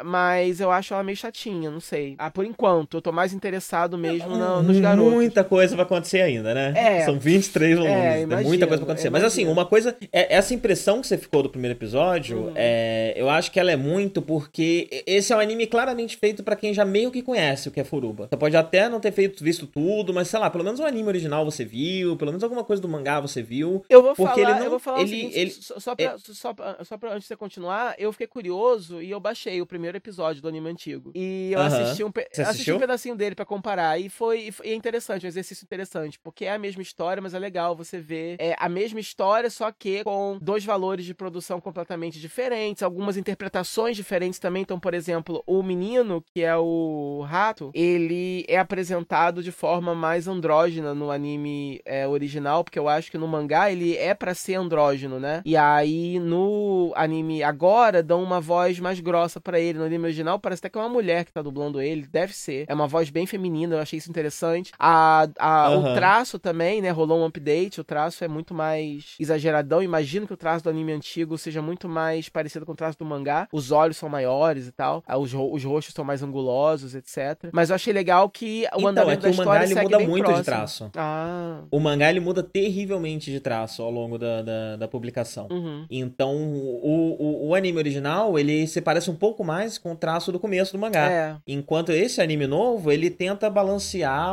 B: mas eu acho ela meio chatinha, não sei. Ah, por enquanto, eu tô mais interessado mesmo no, nos garotos.
A: Muita coisa vai acontecer ainda, né? É. São 23 volumes. É, imagino, muita coisa vai acontecer. Mas assim, uma coisa. É, essa impressão que você ficou do primeiro episódio. Uhum é, eu acho que ela é muito porque esse é um anime claramente feito para quem já meio que conhece o que é Furuba. Você pode até não ter feito, visto tudo, mas sei lá, pelo menos o anime original você viu, pelo menos alguma coisa do mangá você viu.
B: Eu vou porque falar, ele não, eu vou falar ele, seguinte, ele, só, pra, é... só, pra, só pra antes de você continuar, eu fiquei curioso e eu baixei o primeiro episódio do anime antigo. E eu uh -huh. assisti, um, assisti um pedacinho dele para comparar e foi, e é interessante, um exercício interessante, porque é a mesma história, mas é legal você ver é, a mesma história, só que com dois valores de produção completamente diferentes diferentes, algumas interpretações diferentes também. Então, por exemplo, o menino, que é o rato, ele é apresentado de forma mais andrógena no anime é, original, porque eu acho que no mangá ele é para ser andrógeno, né? E aí no anime agora dão uma voz mais grossa para ele. No anime original parece até que é uma mulher que tá dublando ele, deve ser. É uma voz bem feminina, eu achei isso interessante. A, a uhum. O traço também, né? Rolou um update, o traço é muito mais exageradão. Imagino que o traço do anime antigo seja muito mais parecido com o traço do mangá. Os olhos são maiores e tal. Ah, os, os rostos são mais angulosos, etc. Mas eu achei legal que o
A: então,
B: andamento
A: é
B: que
A: o
B: mangá
A: ele muda muito próximo. de traço.
B: Ah.
A: O mangá ele muda terrivelmente de traço ao longo da, da, da publicação.
B: Uhum.
A: Então, o, o, o, anime original, ele se parece um pouco mais com o traço do começo do mangá.
B: É.
A: Enquanto esse anime novo, ele tenta balancear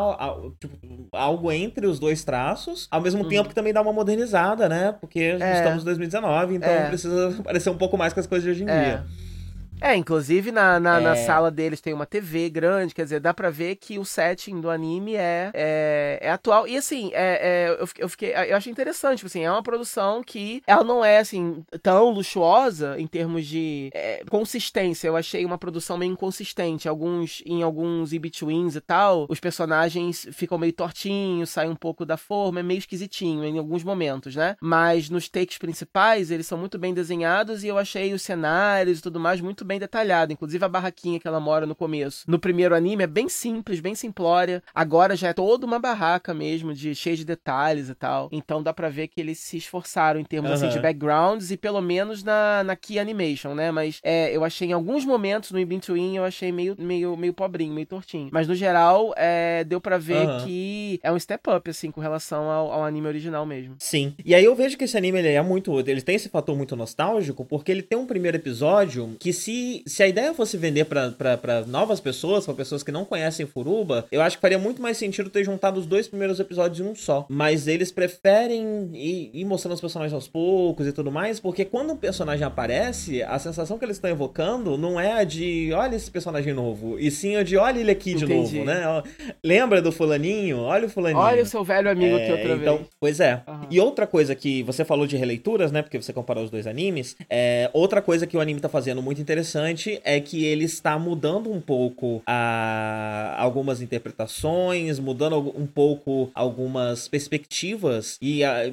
A: tipo, algo entre os dois traços, ao mesmo uhum. tempo que também dá uma modernizada, né? Porque é. estamos em 2019, então é. precisa parecer um pouco mais com as coisas de hoje em
B: é.
A: dia.
B: É, inclusive na, na, é... na, sala deles tem uma TV grande, quer dizer, dá pra ver que o setting do anime é, é, é atual. E assim, é, é, eu, eu, fiquei, eu achei interessante, tipo assim, é uma produção que ela não é assim tão luxuosa em termos de é, consistência. Eu achei uma produção meio inconsistente. Alguns, em alguns in-betweens e tal, os personagens ficam meio tortinhos, saem um pouco da forma, é meio esquisitinho em alguns momentos, né? Mas nos takes principais, eles são muito bem desenhados e eu achei os cenários e tudo mais muito bem detalhado. Inclusive a barraquinha que ela mora no começo. No primeiro anime é bem simples, bem simplória. Agora já é toda uma barraca mesmo, de cheia de detalhes e tal. Então dá pra ver que eles se esforçaram em termos uhum. assim, de backgrounds e pelo menos na, na key animation, né? Mas é, eu achei em alguns momentos no In Between eu achei meio, meio, meio pobrinho, meio tortinho. Mas no geral, é, deu para ver uhum. que é um step up, assim, com relação ao, ao, anime original mesmo.
A: Sim. E aí eu vejo que esse anime ele é muito. Ele tem esse fator muito nostálgico, porque ele tem um primeiro episódio que se se, a ideia fosse vender para novas pessoas, para pessoas que não conhecem Furuba, eu acho que faria muito mais sentido ter juntado os dois primeiros episódios em um só. Mas eles preferem ir, ir mostrando os personagens aos poucos e tudo mais, porque quando um personagem aparece, a sensação que eles estão evocando não é a de olha esse personagem novo, e sim a de olha ele aqui de Entendi. novo, né? Lembra do fulaninho? Olha o fulaninho.
B: Olha o seu velho amigo
A: é,
B: aqui outra
A: então,
B: vez.
A: Pois é. Uhum. E outra coisa que você falou de releituras, né? Porque você comparou os dois animes. É, outra coisa que o anime tá fazendo muito interessante interessante é que ele está mudando um pouco a, algumas interpretações, mudando um pouco algumas perspectivas. E a,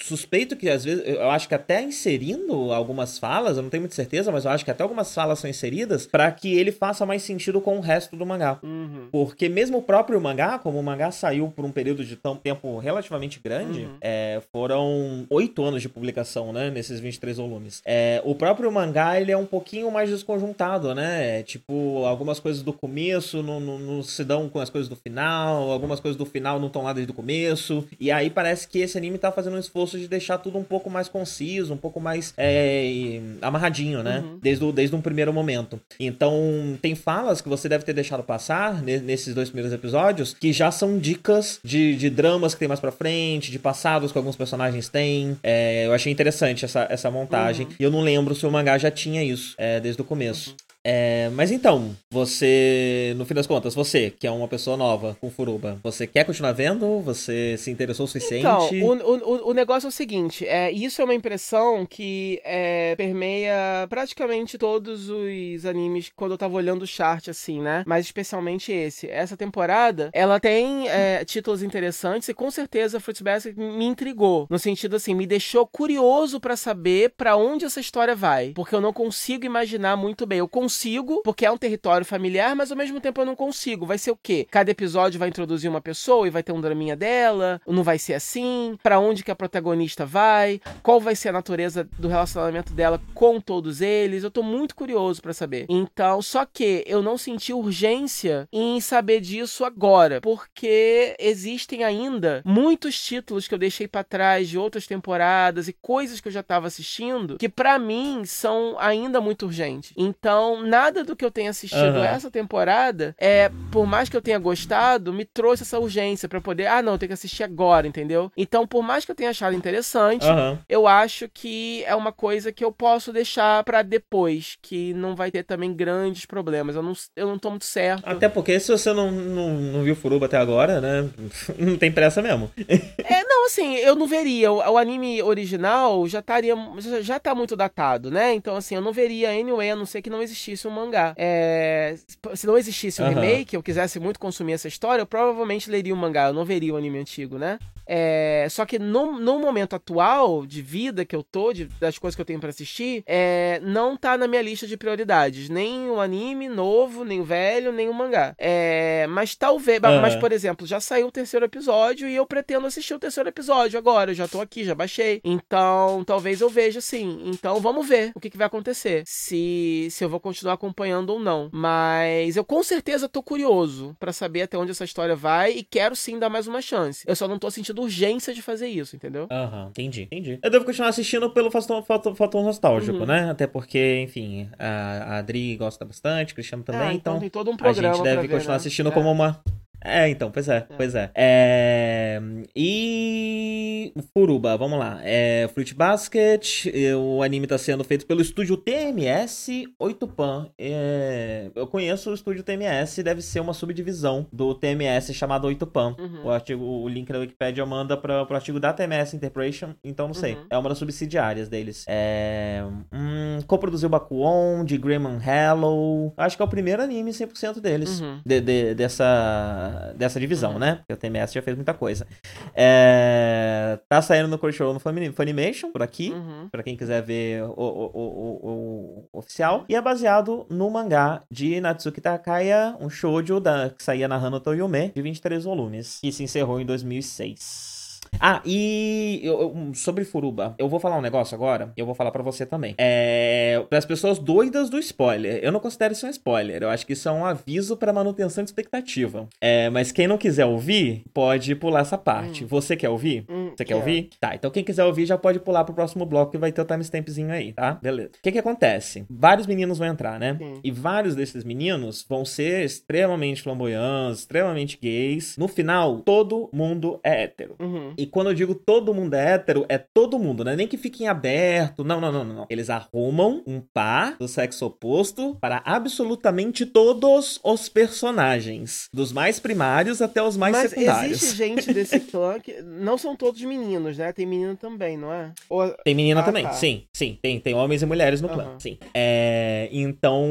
A: suspeito que às vezes, eu acho que até inserindo algumas falas, eu não tenho muita certeza, mas eu acho que até algumas falas são inseridas para que ele faça mais sentido com o resto do mangá.
B: Uhum.
A: Porque mesmo o próprio mangá, como o mangá saiu por um período de tão, tempo relativamente grande, uhum. é, foram oito anos de publicação, né? Nesses 23 volumes. É, o próprio mangá, ele é um pouquinho mais desconjuntado, né? Tipo, algumas coisas do começo não, não, não, se dão com as coisas do final, algumas coisas do final não estão lá desde o começo. E aí parece que esse anime tá fazendo um esforço de deixar tudo um pouco mais conciso, um pouco mais é, amarradinho, né? Uhum. Desde, o, desde um primeiro momento. Então, tem falas que você deve ter deixado passar nesses dois primeiros episódios que já são dicas de, de dramas que tem mais pra frente, de passados que alguns personagens têm. É, eu achei interessante essa, essa montagem. Uhum. E eu não lembro se o mangá já tinha isso. É, desde o começo. É, mas então, você, no fim das contas, você, que é uma pessoa nova com Furuba, você quer continuar vendo? Você se interessou o suficiente?
B: Então, o, o, o negócio é o seguinte, é, isso é uma impressão que é, permeia praticamente todos os animes quando eu tava olhando o chart, assim, né? Mas especialmente esse. Essa temporada, ela tem é, títulos interessantes e com certeza Fruits Basket me intrigou. No sentido assim, me deixou curioso para saber para onde essa história vai. Porque eu não consigo imaginar muito bem. Eu consigo consigo, porque é um território familiar, mas ao mesmo tempo eu não consigo. Vai ser o quê? Cada episódio vai introduzir uma pessoa e vai ter um draminha dela? Não vai ser assim? Para onde que a protagonista vai? Qual vai ser a natureza do relacionamento dela com todos eles? Eu tô muito curioso para saber. Então, só que eu não senti urgência em saber disso agora, porque existem ainda muitos títulos que eu deixei para trás de outras temporadas e coisas que eu já tava assistindo que para mim são ainda muito urgentes. Então, nada do que eu tenha assistido uhum. essa temporada, é, por mais que eu tenha gostado, me trouxe essa urgência para poder, ah, não, tem que assistir agora, entendeu? Então, por mais que eu tenha achado interessante,
A: uhum.
B: eu acho que é uma coisa que eu posso deixar para depois, que não vai ter também grandes problemas. Eu não, eu não tô muito certo.
A: Até porque se você não, não, não viu Furuba até agora, né? não tem pressa mesmo.
B: é, não, assim, eu não veria. O, o anime original já estaria. Já tá muito datado, né? Então, assim, eu não veria anyway, a não ser que não existisse existisse um mangá. É, se não existisse um uhum. remake, eu quisesse muito consumir essa história, eu provavelmente leria o um mangá, eu não veria o anime antigo, né? É, só que no, no momento atual de vida que eu tô, de, das coisas que eu tenho para assistir, é, não tá na minha lista de prioridades. Nem o anime novo, nem o velho, nem o mangá. É, mas talvez.
A: Ah.
B: Mas, por exemplo, já saiu o terceiro episódio e eu pretendo assistir o terceiro episódio agora. Eu já tô aqui, já baixei. Então, talvez eu veja sim. Então, vamos ver o que, que vai acontecer. Se, se eu vou continuar acompanhando ou não. Mas eu com certeza tô curioso para saber até onde essa história vai e quero sim dar mais uma chance. Eu só não tô sentindo urgência de fazer isso, entendeu?
A: Aham, entendi, entendi. Eu devo continuar assistindo pelo fator, fator, fator nostálgico,
B: Uhum.
A: né? Até porque, enfim, a, a Adri gosta bastante, o Cristiano também,
B: Ah,
A: então,
B: tem todo um
A: a
B: programa
A: gente deve
B: ver,
A: continuar
B: né?
A: assistindo
B: É.
A: como uma. É, então, pois é, pois é. é. E. Furuba, vamos lá. É, Fruit Basket, o anime tá sendo feito pelo estúdio TMS 8pan. É, eu conheço o estúdio TMS, deve ser uma subdivisão do TMS chamado 8pan.
B: Uhum.
A: O, artigo, o link da Wikipedia manda pra, pro artigo da TMS Interpretation, então não sei.
B: Uhum.
A: É uma das subsidiárias deles. É. Hum, coproduziu Bakuon, de Greyman Hello. Acho que é o primeiro anime 100% deles.
B: Uhum.
A: de- de- dessa, dessa divisão,
B: Uhum.
A: né? Porque o TMS já fez muita coisa. É, tá saindo no Crunchyroll no Funimation, por aqui.
B: Uhum.
A: Pra quem quiser ver o, o, o, o- o oficial. E é baseado no mangá de Natsuki Takaya, um shoujo da, que saía narrando Toyume, de 23 volumes, que se encerrou em 2006. Ah, e eu- eu- sobre Furuba, eu vou falar um negócio agora, e eu vou falar pra você também. É, para as pessoas doidas do spoiler, eu não considero isso um spoiler, eu acho que isso é um aviso pra manutenção de expectativa. É, mas quem não quiser ouvir, pode pular essa parte. Você quer ouvir?
B: Hum,
A: Você quer ouvir? Tá, então quem quiser ouvir já pode pular pro próximo bloco que vai ter o timestampzinho aí, tá? Beleza. O que que acontece? Vários meninos vão entrar, né?
B: Sim.
A: E vários desses meninos vão ser extremamente flamboyantes, extremamente gays. No final, todo mundo é hétero.
B: Uhum.
A: E quando eu digo todo mundo é hétero, é todo mundo, não é nem que fique em aberto. Não, não, não, não. Eles arrumam um par do sexo oposto para absolutamente todos os personagens. Dos mais primários até os mais
B: Mas
A: secundários.
B: existe gente desse clã que não são todos meninos, né? Tem menino também, não é? Ou-
A: Tem menina
B: Ah,
A: também,
B: tá.
A: sim, sim. Tem, tem homens e mulheres no clã,
B: Aham.
A: sim. É, então,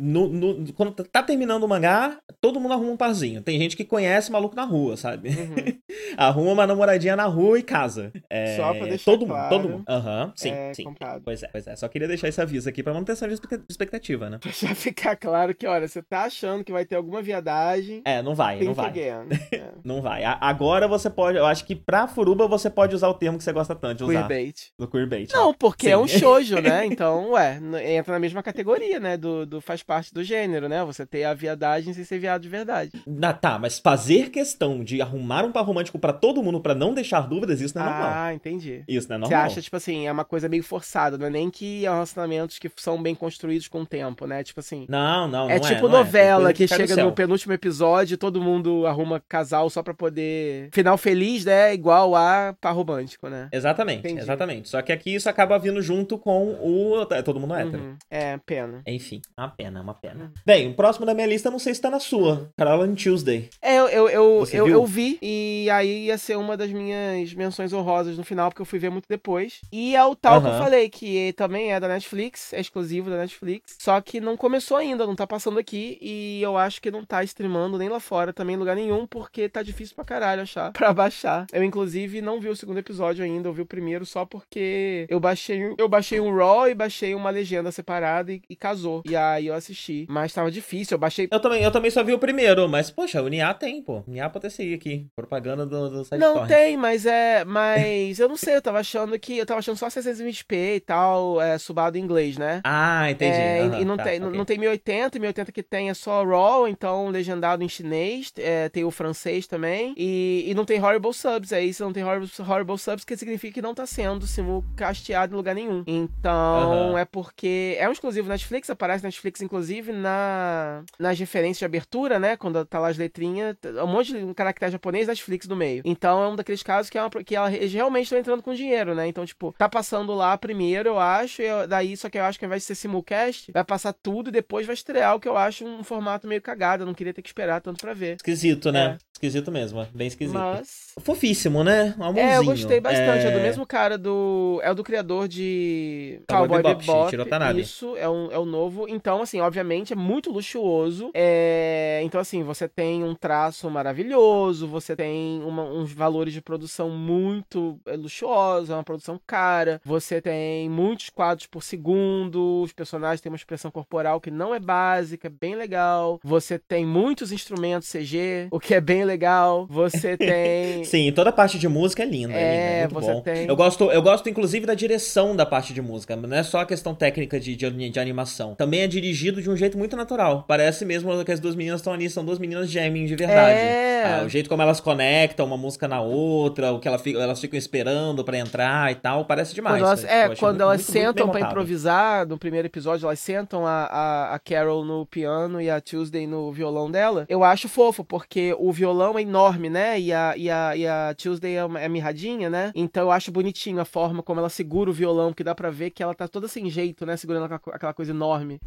A: no- no- quando tá terminando o mangá, todo mundo arruma um parzinho. Tem gente que conhece maluco na rua, sabe?
B: Uhum.
A: arruma uma namoradinha na rua e casa. É,
B: Só pra deixar
A: todo
B: claro,
A: mundo, todo mundo. Aham, sim,
B: é
A: sim.
B: comprado.
A: Pois é, pois é. Só queria deixar esse aviso aqui pra manutenção de expecta- expectativa, né?
B: Pra já ficar claro que, olha, você tá achando que vai ter alguma viadagem.
A: É, não vai, não
B: think
A: vai.
B: É.
A: Não vai. Agora você pode, eu acho que pra Furuba você pode usar o termo que você gosta tanto de usar.
B: Queerbait.
A: Do queerbait.
B: Não, porque é
A: Sim.
B: um shoujo, né? Então, ué, entra na mesma categoria, né? Do, do faz parte do gênero, né? Você ter a viadagem sem ser viado de verdade.
A: Ah, tá, mas fazer questão de arrumar um par romântico pra todo mundo pra não deixar dúvidas, isso não é normal.
B: ah, entendi.
A: Isso não é
B: Você
A: normal.
B: acha, tipo assim, é uma coisa meio forçada, não é nem que é relacionamentos que são bem construídos com o tempo, né? Tipo assim.
A: Não, não, não
B: é
A: é.
B: tipo
A: não é.
B: Novela
A: coisa
B: que chega no penúltimo episódio e todo mundo arruma casal só pra poder. Final feliz, né? Igual a par romântico, né?
A: Exatamente,
B: Entendi.
A: exatamente. Só que aqui isso acaba vindo junto com o. é, Todo mundo hétero.
B: Uhum. É, pena.
A: Enfim, uma pena, uma pena.
B: Uhum.
A: Bem, o próximo da minha lista, não sei se tá na sua. Caroline Tuesday.
B: É, eu, eu, eu,
A: Você
B: eu, eu vi, e aí ia ser uma das minhas menções honrosas no final, porque eu fui ver muito depois. E é o tal que eu falei, que também é da Netflix, é exclusivo da Netflix, só que não começou ainda, não tá passando aqui, e eu acho que não tá streamando nem lá fora, também em lugar nenhum, porque tá difícil pra caralho achar, pra baixar. Eu, inclusive, não vi o segundo episódio ainda, eu vi o primeiro só porque eu baixei, eu baixei um RAW e baixei uma legenda separada e, e casou. E aí eu assisti, mas tava difícil, eu baixei
A: Eu também, eu também só vi o primeiro, mas, poxa, o NIA tem, pô. NIA pode seguir aqui. Propaganda do, do site
B: Não
A: Torrent.
B: Mas é. Mas eu não sei, eu tava achando que. Eu tava achando só 620p e tal, é, subado em inglês, né?
A: Ah, entendi.
B: É, e-
A: Aham,
B: e não
A: tá,
B: tem, não-
A: ok.
B: não tem 1080, 1080 que tem é só RAW, então legendado em chinês, é, tem o francês também, e, e não tem horrible subs, aí se não tem horrible, horrible subs, que significa que não tá sendo simulcasteado em lugar nenhum. Então
A: Aham.
B: é porque é um exclusivo Netflix, aparece Netflix inclusive na, nas referências de abertura, né, quando tá lá as letrinhas, um monte de caractere japonês Netflix no meio. Então é um daqueles casos que, é uma, que ela, eles realmente estão entrando com dinheiro, né, então tipo, tá passando lá primeiro, eu acho, e eu- daí só que eu acho que ao invés de ser simulcast, vai passar tudo e depois vai estrear o que eu acho um formato meio cagado, eu não queria ter que esperar tanto pra ver.
A: Esquisito, né? Esquisito mesmo, é bem esquisito.
B: Mas.
A: Fofíssimo, né? Um
B: É, eu
A: amorzinho.
B: gostei bastante. É... do
A: É,
B: mesmo cara do. É o do criador de.
A: Cowboy
B: Cowboy
A: Bebop,
B: Bebop. Isso, é, um, é o novo. Então, assim, obviamente é muito luxuoso. É... Então, assim, você tem um traço maravilhoso, você tem uma- uns valores de produção muito é, luxuosos, é uma produção cara. Você tem muitos quadros por segundo, os personagens têm uma expressão corporal que não é básica, é bem legal. Você tem muitos instrumentos CG, o que é bem legal. Você tem.
A: Sim, toda a parte de música é linda.
B: É,
A: É, linda,
B: você
A: bom.
B: tem-
A: Eu gosto, eu gosto, inclusive, da direção da parte de música. Não é só a questão técnica de, de, de animação. Também é dirigido de um jeito muito natural. Parece mesmo que as duas meninas estão ali, são duas meninas jamming de verdade.
B: É.
A: Ah, o jeito como elas conectam uma música na outra, o que ela fica- elas ficam esperando pra entrar e tal, parece demais.
B: Quando elas, é, quando
A: muito-
B: elas
A: muito,
B: sentam pra
A: montado.
B: improvisar, no primeiro episódio, elas sentam a, a, a Carol no piano e a Tuesday no violão dela, eu acho fofo, porque o violão é enorme, né? E a, e a, e a Tuesday é, uma- é mirradinha, né? Então eu acho bonitinho a forma como ela segura o violão, que dá pra ver que ela tá toda sem jeito, né? Segurando aquela coisa enorme.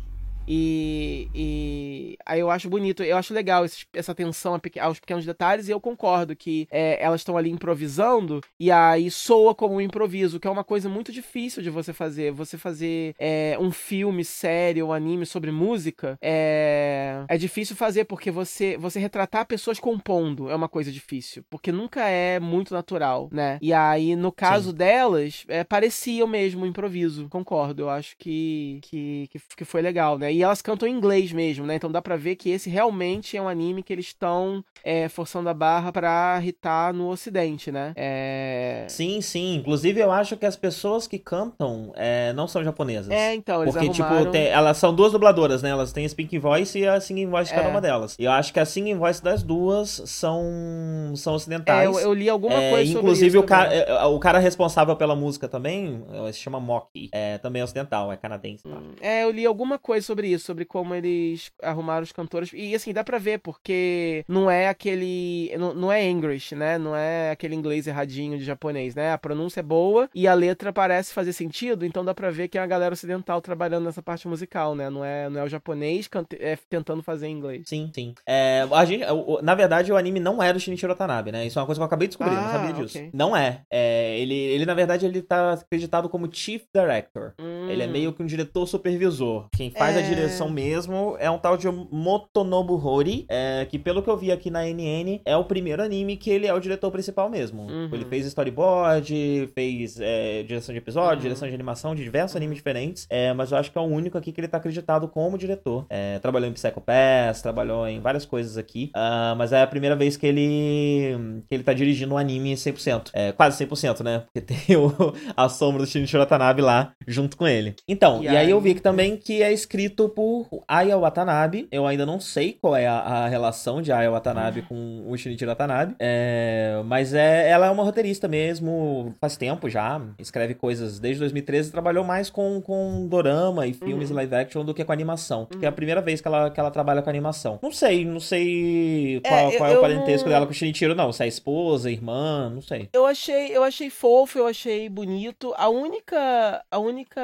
B: E, e aí eu acho bonito, eu acho legal essa atenção aos pequenos detalhes e eu concordo que é, elas estão ali improvisando e aí soa como um improviso, que é uma coisa muito difícil de você fazer. Você fazer é, um filme, série ou anime sobre música é, é difícil fazer porque você, você retratar pessoas compondo é uma coisa difícil, porque nunca é muito natural, né? E aí no caso delas, é, parecia mesmo um improviso, concordo. Eu acho que, que, que, que foi legal, né? E elas cantam em inglês mesmo, né? Então dá pra ver que esse realmente é um anime que eles estão é, forçando a barra pra hitar no ocidente, né? É...
A: Sim, sim. Inclusive, eu acho que as pessoas que cantam é, não são japonesas.
B: É, então, eles
A: Porque,
B: arrumaram...
A: tipo, tem- elas são duas dubladoras, né? Elas têm a speaking voice e a singing voice de cada
B: É.
A: uma delas. E eu acho que a singing voice das duas são, são
B: É,
A: ocidentais.
B: eu, eu li alguma
A: É,
B: coisa sobre
A: inclusive,
B: isso
A: o, cara,
B: também.
A: é, o cara responsável pela música também é, se chama Moki. É, também é ocidental, é canadense. tá?
B: É, eu li alguma coisa sobre isso, sobre como eles arrumaram os cantores. E assim, dá pra ver, porque não é aquele. Não, não é English, né? Não é aquele inglês erradinho de japonês, né? A pronúncia é boa e a letra parece fazer sentido, então dá pra ver que é a galera ocidental trabalhando nessa parte musical, né? Não é, não é o japonês cante- é, tentando fazer em inglês.
A: Sim, sim. É, a gente, na verdade, o anime não é do Shinichiro Watanabe, né? Isso é uma coisa que eu acabei de descobrir, não
B: Ah,
A: sabia disso.
B: ok.
A: Não é. É, ele, ele, na verdade, ele tá acreditado como Chief Director. Ele é
B: Hum.
A: meio que um diretor supervisor. Quem faz a
B: É.
A: direção mesmo é um tal de Motonobu Hori, é, que pelo que eu vi aqui na NN, é o primeiro anime que ele é o diretor principal mesmo.
B: Uhum.
A: Ele fez storyboard, fez é, direção de episódio,
B: Uhum.
A: direção de animação de diversos animes diferentes, é, mas eu acho que é o único aqui que ele tá acreditado como diretor. É, trabalhou em Psycho Pass, trabalhou em várias coisas aqui, ah, mas é a primeira vez que ele que ele tá dirigindo um anime 100%. É, quase 100%, né? Porque tem o, a sombra do Shinichiro Watanabe lá junto com ele. Então,
B: E
A: e, aí,
B: aí-
A: eu vi que também que é escrito por Aya Watanabe. Eu ainda não sei qual é a, a relação de Aya Watanabe com o Shinichiro Watanabe. É, mas é, ela é uma roteirista mesmo, faz tempo já. Escreve coisas desde 2013. Trabalhou mais com, com dorama e filmes
B: Uhum.
A: live action do que com animação. Que é a primeira vez que ela, que ela trabalha com animação. Não sei, não sei qual,
B: É,
A: qual é o parentesco
B: não-
A: dela com o Shinichiro, não. Se é esposa, irmã, não sei.
B: Eu achei, eu achei fofo, eu achei bonito. A única, a única,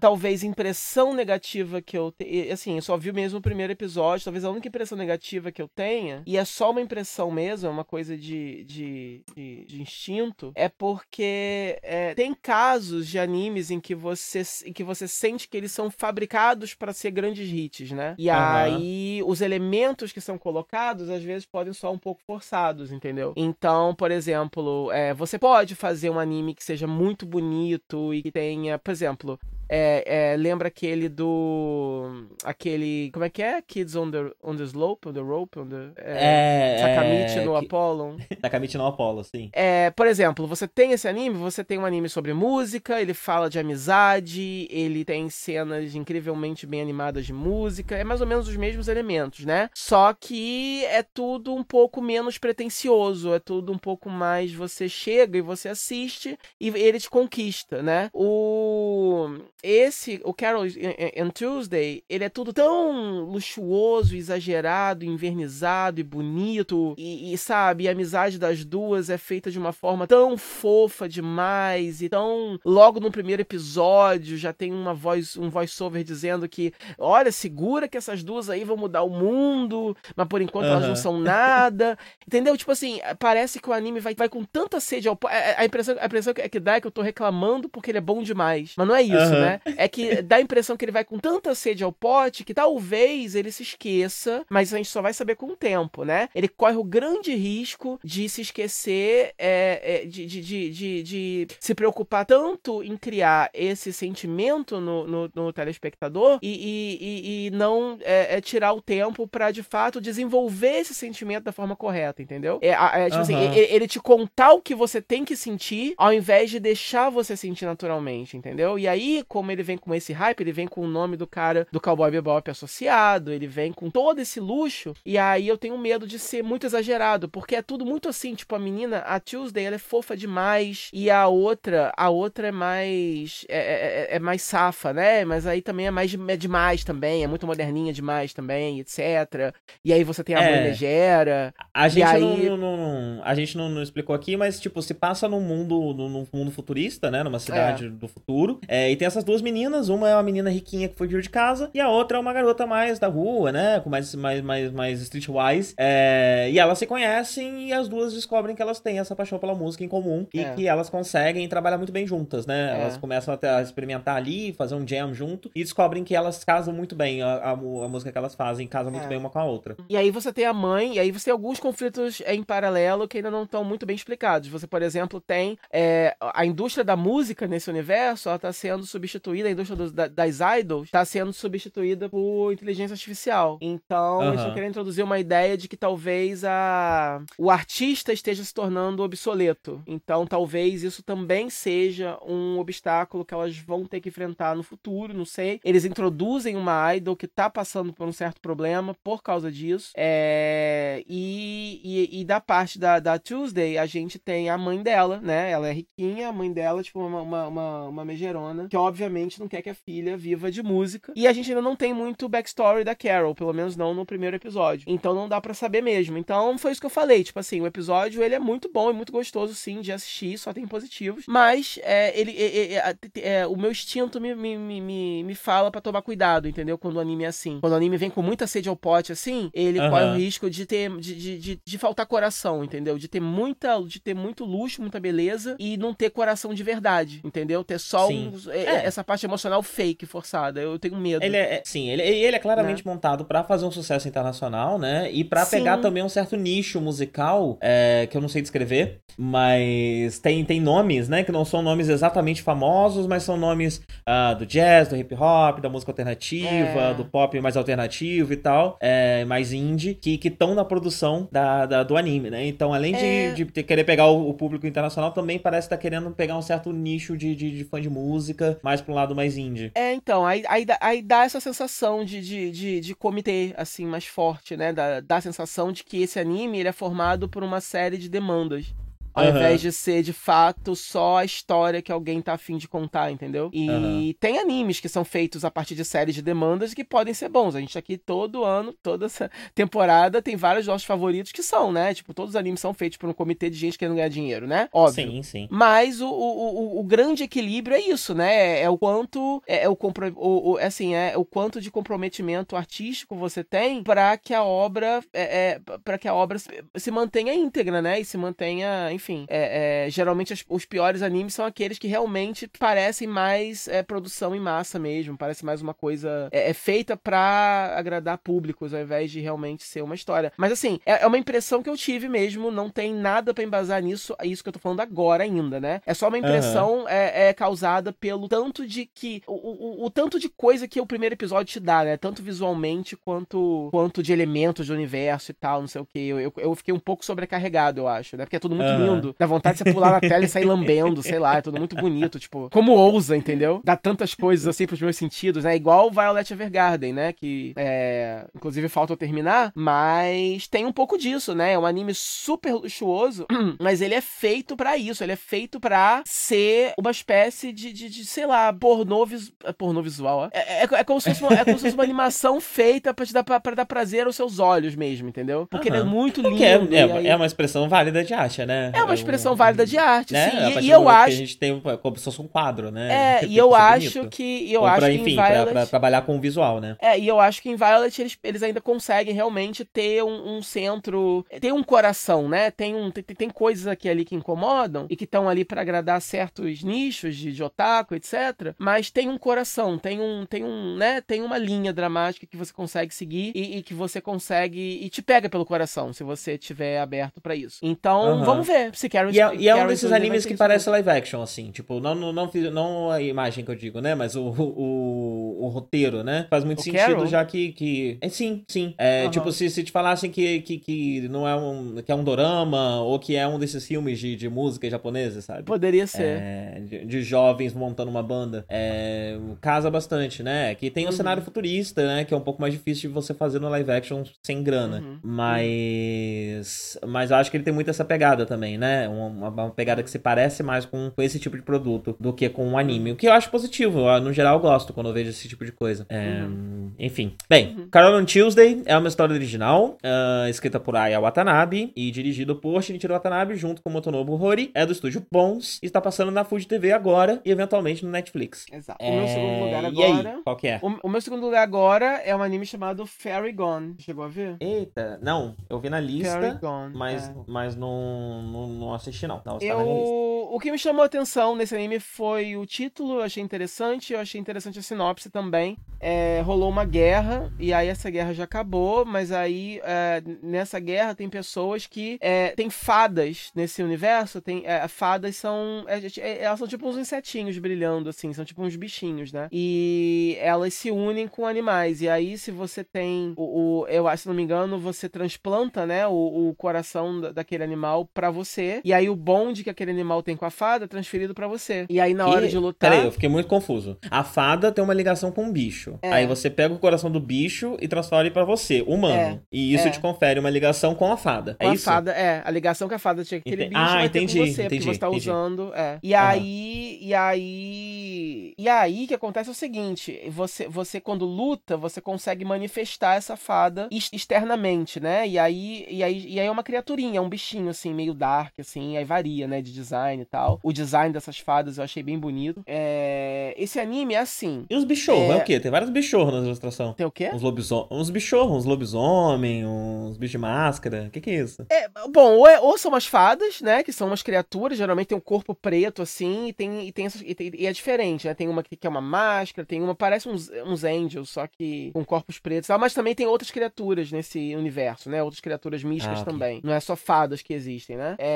B: talvez impressão negativa que eu assim, eu só vi mesmo o primeiro episódio, talvez a única impressão negativa que eu tenha, e é só uma impressão mesmo, é uma coisa de, de, de, de instinto, é porque é, tem casos de animes em que você, em que você sente que eles são fabricados para ser grandes hits, né? E
A: Aham.
B: aí os elementos que são colocados às vezes podem soar um pouco forçados, entendeu? Então, por exemplo, é, você pode fazer um anime que seja muito bonito e que tenha, por exemplo, é, é, lembra aquele do. aquele. Como é que é? Kids on the, on the Slope, on the Rope, on the. É,
A: É.
B: Sakamichi
A: é,
B: no
A: que-
B: Apollon.
A: Sakamichi no Apollo, sim.
B: É, por exemplo, você tem esse anime, você tem um anime sobre música, ele fala de amizade, ele tem cenas incrivelmente bem animadas de música, é mais ou menos os mesmos elementos, né? Só que é tudo um pouco menos pretensioso, é tudo um pouco mais você chega e você assiste e ele te conquista, né? O esse, o Carol and Tuesday, ele é tudo tão luxuoso, exagerado, invernizado e bonito. E, e, sabe, a amizade das duas é feita de uma forma tão fofa demais. E tão. Logo no primeiro episódio já tem uma voz, um voice-over dizendo que, olha, segura que essas duas aí vão mudar o mundo, mas por enquanto uhum. elas não são nada. Entendeu? Tipo assim, parece que o anime vai, vai com tanta sede ao. É, é, a impressão, a impressão que dá é que eu tô reclamando porque ele é bom demais. Mas não é isso, uhum. né? É que dá a impressão que ele vai com tanta sede ao pote que talvez ele se esqueça, mas a gente só vai saber com o tempo, né? Ele corre o grande risco de se esquecer, é, é, de, de, de, de, de se preocupar tanto em criar esse sentimento no, no, no telespectador e, e, e, e não é, é, tirar o tempo para de fato desenvolver esse sentimento da forma correta, entendeu? É, é tipo uhum. assim, ele, ele, te contar o que você tem que sentir ao invés de deixar você sentir naturalmente, entendeu? E aí, como ele vem com esse hype, ele vem com o nome do cara do Cowboy Bebop associado, ele vem com todo esse luxo, e aí eu tenho medo de ser muito exagerado, porque é tudo muito assim, tipo, a menina, a Tuesday, ela é fofa demais, e a outra, a outra é mais, é, é, é, é mais safa, né? Mas aí também é mais, é demais também, é muito moderninha demais também, etc. E aí você tem a é, mãe megera,
A: a gente
B: aí...
A: não, não, não, a gente não, explicou aqui, mas, tipo, se passa num mundo, num mundo futurista, né? Numa cidade é. do futuro, é, e tem essas duas meninas, uma é uma menina riquinha que fugiu de casa, e a outra é uma garota mais da rua, né? Com mais, mais, mais, mais streetwise. É, e elas se conhecem e as duas descobrem que elas têm essa paixão pela música em comum e é. que elas conseguem trabalhar muito bem juntas, né? É. Elas começam a, a, experimentar ali, fazer um jam junto e descobrem que elas casam muito bem. A, a, a música que elas fazem casa muito é. bem uma com a outra.
B: E aí você tem a mãe, e aí você tem alguns conflitos em paralelo que ainda não estão muito bem explicados. Você, por exemplo, tem é, a indústria da música nesse universo, ela tá sendo substituída, a indústria dos, das idols está sendo substituída por inteligência artificial. Então, uhum. eles estão querendo introduzir uma ideia de que talvez a... o artista esteja se tornando obsoleto. Então, talvez isso também seja um obstáculo que elas vão ter que enfrentar no futuro, não sei. Eles introduzem uma idol que tá passando por um certo problema por causa disso. É... E, e, e, da parte da, da Tuesday, a gente tem a mãe dela, né? Ela é riquinha, a mãe dela, tipo, uma, uma, uma, uma megerona, que obviamente não quer que a filha viva de música. E a gente ainda não tem muito backstory da Carol, pelo menos não no primeiro episódio. Então não dá para saber mesmo. Então foi isso que eu falei. Tipo assim, o episódio ele é muito bom e muito gostoso, sim, de assistir, só tem positivos. Mas é, ele, é, é, é, o meu instinto me, me, me, me fala para tomar cuidado, entendeu? Quando o anime é assim. Quando o anime vem com muita sede ao pote, assim, ele uhum. corre o risco de ter. De, de, de, de, faltar coração, entendeu? De ter muita. De ter muito luxo, muita beleza e não ter coração de verdade, entendeu? Ter só um, é, essa parte emocional fake, forçada. Eu tenho medo.
A: Ele é, sim, ele, ele é claramente né? montado para fazer um sucesso internacional, né? E para pegar também um certo nicho musical, é, que eu não sei descrever, mas tem, tem nomes, né? Que não são nomes exatamente famosos, mas são nomes uh, do jazz, do hip hop, da música alternativa, é. do pop mais alternativo e tal, é, mais indie, que estão na produção da, da, do anime, né? Então, além de, é. de, de querer pegar o, o, público internacional, também parece estar tá querendo pegar um certo nicho de, de, de fã de música, mais pra um lado mais indie.
B: É, então, aí, aí, aí dá essa sensação de, de, de, de comitê, assim, mais forte, né? Dá, dá a sensação de que esse anime ele é formado por uma série de demandas. Ao uhum. invés de ser, de fato, só a história que alguém tá afim de contar, entendeu? E uhum. tem animes que são feitos a partir de séries de demandas que podem ser bons. A gente aqui todo ano, toda essa temporada, tem vários nossos favoritos que são, né? Tipo, todos os animes são feitos por um comitê de gente querendo ganhar dinheiro, né? Óbvio.
A: Sim, sim.
B: Mas o, o, o, o grande equilíbrio é isso, né? É, é o quanto. É, é o, o, o, assim, é o quanto de comprometimento artístico você tem para que a obra. É, é para que a obra se, se mantenha íntegra, né? E se mantenha, enfim enfim, é, é, geralmente as, os piores animes são aqueles que realmente parecem mais é, produção em massa mesmo, parece mais uma coisa é, é feita para agradar públicos ao invés de realmente ser uma história. Mas assim, é, é uma impressão que eu tive mesmo, não tem nada para embasar nisso, é isso que eu tô falando agora ainda, né? É só uma impressão uhum. é, causada pelo tanto de que o, o, o, tanto de coisa que o primeiro episódio te dá, né? Tanto visualmente quanto quanto de elementos do universo e tal, não sei o que. Eu, eu, eu fiquei um pouco sobrecarregado, eu acho, né? Porque é tudo muito uhum. lindo Uhum. Dá vontade de você pular na tela e sair lambendo, sei lá, é tudo muito bonito, tipo, como ousa, entendeu? Dá tantas coisas assim pros meus sentidos, né? Igual Violet Evergarden, né? Que é. Inclusive falta eu terminar, mas tem um pouco disso, né? É um anime super luxuoso, mas ele é feito para isso, ele é feito para ser uma espécie de, de, de, sei lá, pornô, vis... É pornô visual, ó. É, é, é, como se fosse uma, é como se fosse uma animação feita pra te dar pra, pra dar prazer aos seus olhos mesmo, entendeu? Porque ele é muito lindo.
A: É, é, aí... é, uma expressão válida de arte, né?
B: É uma expressão válida de arte,
A: né?
B: sim.
A: E, e eu acho. a gente tem como se fosse um quadro, né?
B: É, e eu acho que. Eu Ou acho
A: pra,
B: que
A: enfim, Violet... pra, pra, trabalhar com o visual, né?
B: É, e eu acho que em Violet eles, eles ainda conseguem realmente ter um, um centro. Ter um coração, né? Tem, um, tem, tem coisas aqui ali que incomodam e que estão ali para agradar certos nichos de, de otaku, etc. Mas tem um coração, tem um, tem um, né? Tem uma linha dramática que você consegue seguir e, e que você consegue. e te pega pelo coração, se você tiver aberto para isso. Então, uhum. vamos ver Karen
A: E é, e é um desses animes que parece live action, assim. Tipo, não, não, não, não a imagem que eu digo, né? Mas o, o, o roteiro, né? Faz muito o sentido, Carol? já que. que... É, sim, sim. É, uhum. Tipo, se, se te falassem que, que, que não é um. que é um dorama, ou que é um desses filmes de, de música japonesa, sabe?
B: Poderia ser.
A: É, de, de, jovens montando uma banda. É, casa bastante, né? Que tem um uhum. cenário futurista, né? Que é um pouco mais difícil de você fazer no live action sem grana. Uhum. Mas. Mas eu acho que ele tem muito essa pegada também, né? Uma, uma pegada que se parece mais com, com esse tipo de produto do que com um anime. O que eu acho positivo. Eu, no geral, eu gosto quando eu vejo esse tipo de coisa. É, uhum. Enfim. Bem, uhum. Carol on Tuesday é uma história original, uh, escrita por Aya Watanabe e dirigido por Shinichiro Watanabe junto com Motonobu Hori. É do estúdio Bones e está passando na Fuji TV agora e eventualmente no Netflix.
B: Exato. É... O meu segundo lugar agora. E aí,
A: qual que é?
B: O, o, meu segundo lugar agora é um anime chamado Fairy Gone. Chegou a ver?
A: Eita, não. Eu vi na lista, Gone, mas, é. mas não, não, não assisti não. não
B: eu... O que me chamou a atenção nesse anime foi o título, eu achei interessante, eu achei interessante a sinopse também. É, rolou uma guerra, e aí essa guerra já acabou, mas aí é, nessa guerra tem pessoas que. É, tem fadas nesse universo, tem. É, fadas são. É, é, elas são tipo uns insetinhos brilhando, assim, são tipo uns bichinhos, né? E elas se unem com animais. E aí, se você tem. O, o eu acho, se não me engano, você transplanta, né, o, o coração daquele animal para você. E aí o bonde que aquele animal tem com a fada é transferido para você. E aí, na hora de lutar.
A: Peraí, eu fiquei muito confuso. A fada tem uma ligação com o bicho. É. Aí você pega o coração do bicho e transfere para você, humano. É. E isso é. te confere uma ligação com a fada.
B: Com
A: é
B: a
A: isso?
B: fada, é. A ligação que a fada tinha com aquele bicho
A: ah, entendi,
B: com você,
A: entendi,
B: porque você tá
A: entendi.
B: usando. É. E uhum. aí. E aí. E aí que acontece é o seguinte: você, você, quando luta, você consegue manifestar essa fada externamente, né? E aí, e aí, e aí é uma criaturinha, é um bichinho, assim, meio dark, assim, aí varia, né? De design e tal. O design dessas fadas eu achei bem bonito. É... Esse anime é assim.
A: E os bichorros? É... é o quê? Tem vários bichorros na ilustração.
B: Tem o quê?
A: Uns lobisomem. Uns bichorros, uns lobisomem, uns bichos de máscara. O que, que é isso?
B: É, bom, ou, é, ou, são umas fadas, né? Que são umas criaturas, geralmente tem um corpo preto, assim, e tem. E, tem, e, tem, e é diferente, né? Tem uma que, que é uma máscara, tem uma, parece uns, uns angels, só que com corpos pretos. Mas também tem outras criaturas nesse universo, né? Outras criaturas místicas ah, okay. também. Não é só fadas que existem, né? É...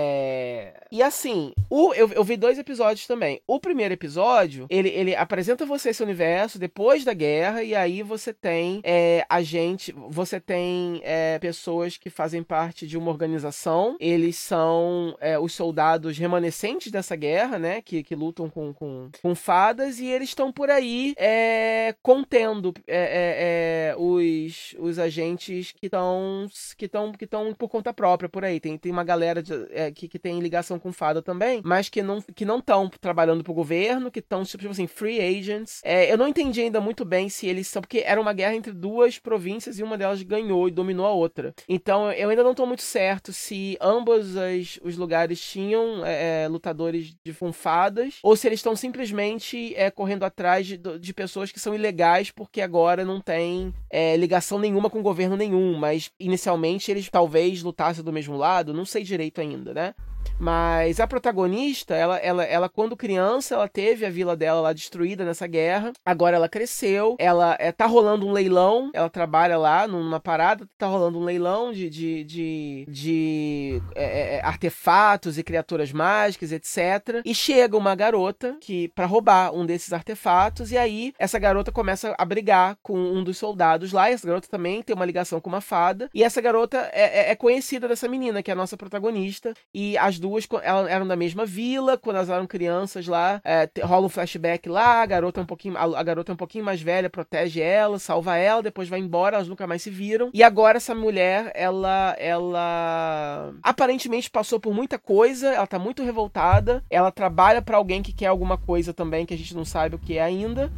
B: E assim, o, eu, eu vi dois episódios também. O primeiro episódio, ele, ele apresenta você esse universo depois da guerra, e aí você tem é, a gente, você tem é, pessoas que fazem parte de uma organização, eles são é, os soldados remanescentes dessa guerra, né? Que, que lutam com, com, com fadas, e eles estão por aí é, contendo é, é, os, os agentes que estão que estão que estão por conta própria por aí. Tem, tem uma galera de, que, que tem ligação com fada também, mas que não que não estão trabalhando pro governo, que estão tipo assim free agents. eu não entendi ainda muito bem se eles são porque era uma guerra entre duas províncias e uma delas ganhou e dominou a outra. Então eu ainda não tô muito certo se ambos as, os lugares tinham é, é lutadores de funfadas ou se eles estão simplesmente é, correndo atrás de, de, pessoas que são ilegais porque agora não tem é, ligação nenhuma com governo nenhum, mas inicialmente eles talvez lutassem do mesmo lado, não sei direito ainda, né? Mas a protagonista, ela, ela, ela, quando criança, ela teve a vila dela lá destruída nessa guerra. Agora ela cresceu, ela é, tá rolando um leilão, ela trabalha lá numa parada, tá rolando um leilão de, de, de, de é, é, é artefatos e criaturas mágicas, etc. E chega uma garota que para roubar um desses artefatos, e aí essa garota começa a brigar com um dos soldados lá. Essa garota também tem uma ligação com uma fada. E essa garota é, é, é conhecida dessa menina, que é a nossa protagonista. E as as duas elas eram da mesma vila, quando elas eram crianças lá, é, rola um flashback lá, a garota é um pouquinho, a, garota é um pouquinho mais velha, protege ela, salva ela, depois vai embora, elas nunca mais se viram. E agora essa mulher, ela, ela aparentemente passou por muita coisa, ela tá muito revoltada, ela trabalha para alguém que quer alguma coisa também que a gente não sabe o que é ainda.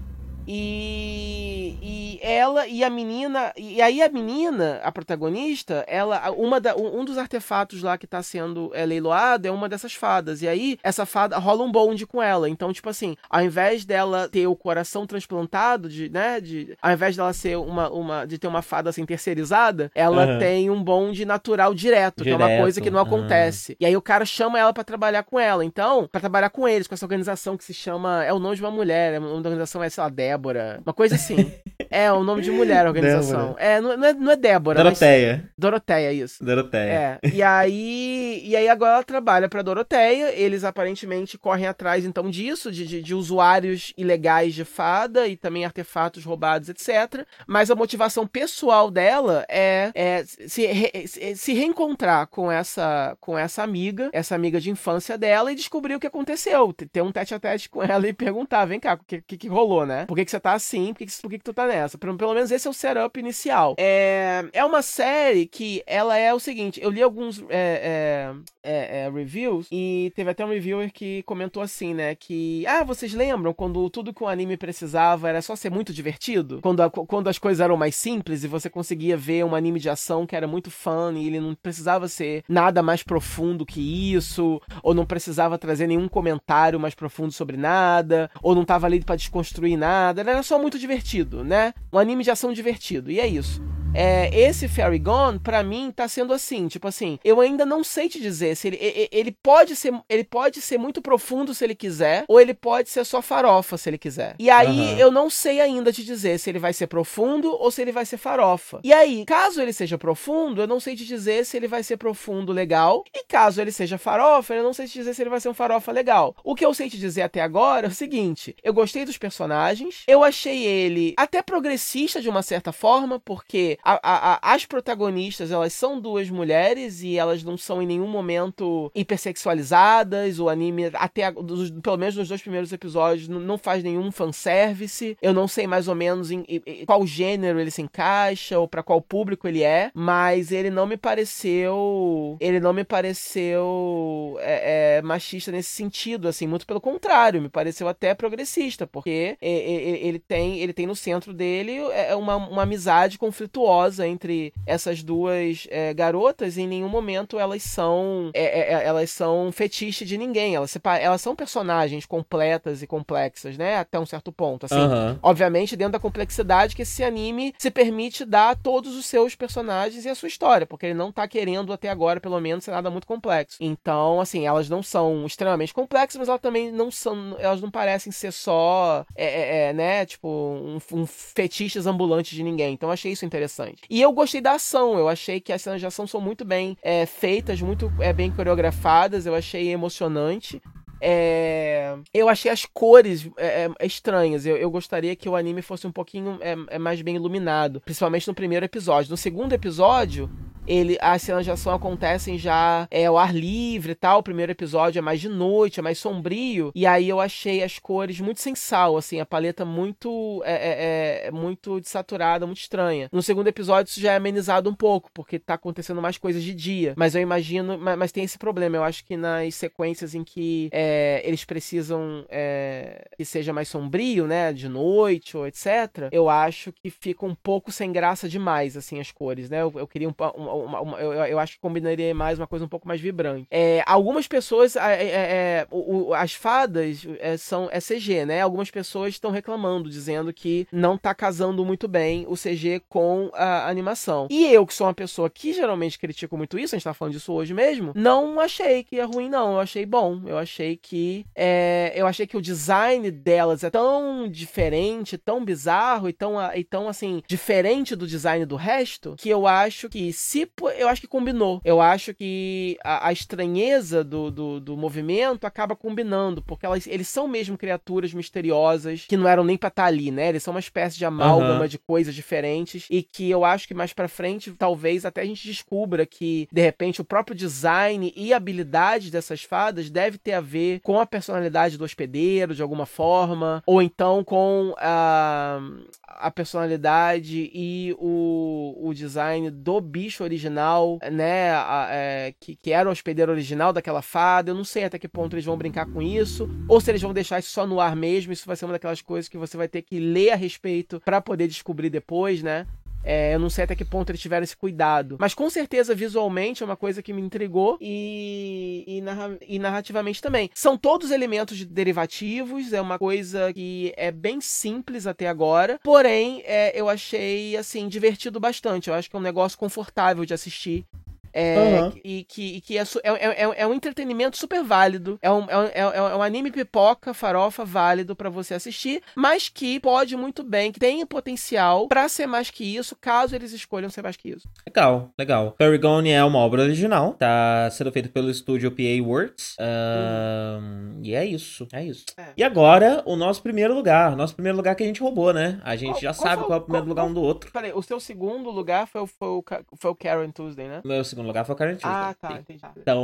B: E, e ela e a menina. E aí a menina, a protagonista, ela. uma da, Um dos artefatos lá que tá sendo é, leiloado é uma dessas fadas. E aí, essa fada rola um bonde com ela. Então, tipo assim, ao invés dela ter o coração transplantado, de, né? De, ao invés dela ser uma, uma. de ter uma fada assim terceirizada, ela uhum. tem um bonde natural direto, direto, que é uma coisa que não acontece. Uhum. E aí o cara chama ela para trabalhar com ela. Então, para trabalhar com eles, com essa organização que se chama. É o nome de uma mulher, a organização é, sei lá, Débora. Uma coisa assim. é, o nome de mulher a organização. É, não, é, não é Débora.
A: Doroteia.
B: Mas... Doroteia, isso.
A: Doroteia.
B: É. E aí, e aí agora ela trabalha pra Doroteia. Eles aparentemente correm atrás, então, disso, de, de, de usuários ilegais de fada e também artefatos roubados, etc. Mas a motivação pessoal dela é, é se, re, se reencontrar com essa, com essa amiga, essa amiga de infância dela, e descobrir o que aconteceu. Ter um tete a tete com ela e perguntar: vem cá, o que, que, que rolou, né? Por que, que você tá assim? Por que, que, por que, que tu tá nessa? Pelo, pelo menos esse é o setup inicial. É, é uma série que ela é o seguinte: eu li alguns é, é, é, é reviews e teve até um reviewer que comentou assim, né? Que, ah, vocês lembram quando tudo que o anime precisava era só ser muito divertido? Quando, a, quando as coisas eram mais simples e você conseguia ver um anime de ação que era muito fã e ele não precisava ser nada mais profundo que isso, ou não precisava trazer nenhum comentário mais profundo sobre nada, ou não tava ali para desconstruir nada, era só muito divertido, né? Um anime de ação divertido, e é isso. É, esse Fairy Gone, para mim, tá sendo assim, tipo assim, eu ainda não sei te dizer se ele, ele, pode ser ele pode ser muito profundo se ele quiser, ou ele pode ser só farofa se ele quiser. E aí uhum. eu não sei ainda te dizer se ele vai ser profundo ou se ele vai ser farofa. E aí, caso ele seja profundo, eu não sei te dizer se ele vai ser profundo legal, e caso ele seja farofa, eu não sei te dizer se ele vai ser um farofa legal. O que eu sei te dizer até agora é o seguinte, eu gostei dos personagens, eu achei ele até progressista de uma certa forma, porque a, a, as protagonistas, elas são duas mulheres e elas não são em nenhum momento hipersexualizadas. O anime, até dos, pelo menos nos dois primeiros episódios, não faz nenhum fanservice. Eu não sei mais ou menos em, em qual gênero ele se encaixa ou para qual público ele é, mas ele não me pareceu. Ele não me pareceu é, é, machista nesse sentido, assim, muito pelo contrário, me pareceu até progressista, porque ele tem, ele tem no centro dele é, uma, uma amizade conflituosa entre essas duas é, garotas em nenhum momento elas são é, elas são fetiche de ninguém. Elas, elas são personagens completas e complexas, né? Até um certo ponto. Assim, uhum. obviamente, dentro da complexidade que esse anime se permite dar a todos os seus personagens e a sua história, porque ele não tá querendo até agora, pelo menos, ser nada muito complexo. Então, assim, elas não são extremamente complexas, mas elas também não são. Elas não parecem ser só, é, é né? Tipo, um, um fetiches ambulantes de ninguém. Então, achei isso interessante interessante. E eu gostei da ação, eu achei que as cenas de ação são muito bem é, feitas, muito é, bem coreografadas, eu achei emocionante. É... Eu achei as cores é, é, estranhas. Eu, eu, gostaria que o anime fosse um pouquinho é, é mais bem iluminado, principalmente no primeiro episódio. No segundo episódio, ele, as cenas de ação acontecem já é, ao ar livre e tal. O primeiro episódio é mais de noite, é mais sombrio. E aí eu achei as cores muito sem sal, assim, a paleta muito é, é, é, é muito desaturada, muito estranha. No segundo episódio isso já é amenizado um pouco, porque tá acontecendo mais coisas de dia. Mas eu imagino, mas, mas tem esse problema. Eu acho que nas sequências em que é, eles precisam é, que seja mais sombrio, né, de noite ou etc, eu acho que fica um pouco sem graça demais, assim, as cores, né? Eu, eu queria um, um uma, uma, eu, eu, acho que combinaria mais uma coisa um pouco mais vibrante. É, algumas pessoas, é, é, é o, as fadas é, são é CG, né? Algumas pessoas estão reclamando, dizendo que não tá casando muito bem o CG com a animação. E eu, que sou uma pessoa que geralmente critico muito isso, a gente tá falando disso hoje mesmo, não achei que é ruim, não. Eu achei bom. Eu achei que. É, eu achei que o design delas é tão diferente, tão bizarro e tão, e tão assim, diferente do design do resto, que eu acho que se tipo, eu acho que combinou. Eu acho que a, a estranheza do, do, do, movimento acaba combinando, porque elas, eles são mesmo criaturas misteriosas que não eram nem pra estar tá ali, né? Eles são uma espécie de amálgama uhum. de coisas diferentes e que eu acho que mais pra frente, talvez até a gente descubra que, de repente, o próprio design e habilidade dessas fadas deve ter a ver com a personalidade do hospedeiro, de alguma forma, ou então com a, a personalidade e o, o design do bicho original, né? A, é, que, que era o hospedeiro original daquela fada. Eu não sei até que ponto eles vão brincar com isso, ou se eles vão deixar isso só no ar mesmo. Isso vai ser uma daquelas coisas que você vai ter que ler a respeito para poder descobrir depois, né? É, eu não sei até que ponto eles tiveram esse cuidado. Mas com certeza, visualmente, é uma coisa que me intrigou e, e, narra e narrativamente também. São todos elementos de derivativos, é uma coisa que é bem simples até agora. Porém, é, eu achei, assim, divertido bastante. Eu acho que é um negócio confortável de assistir. É, uhum. E que, e que é, é, é, é, um entretenimento super válido. É um, é, é, é um anime pipoca, farofa válido para você assistir, mas que pode muito bem, que tem potencial para ser mais que isso, caso eles escolham ser mais que isso.
A: Legal, legal. Fairy Gone é uma obra original, tá sendo feito pelo estúdio PA Works. uhum. E é isso, é isso. É. E agora, o nosso primeiro lugar. Nosso primeiro lugar que a gente roubou, né? A gente qual, já qual sabe foi, qual é o primeiro qual, lugar um do outro.
B: Peraí, o seu segundo lugar foi, foi, o, foi o Karen Tuesday, né?
A: Meu segundo segundo lugar foi o Karen
B: Ah, tá, entendi.
A: Então,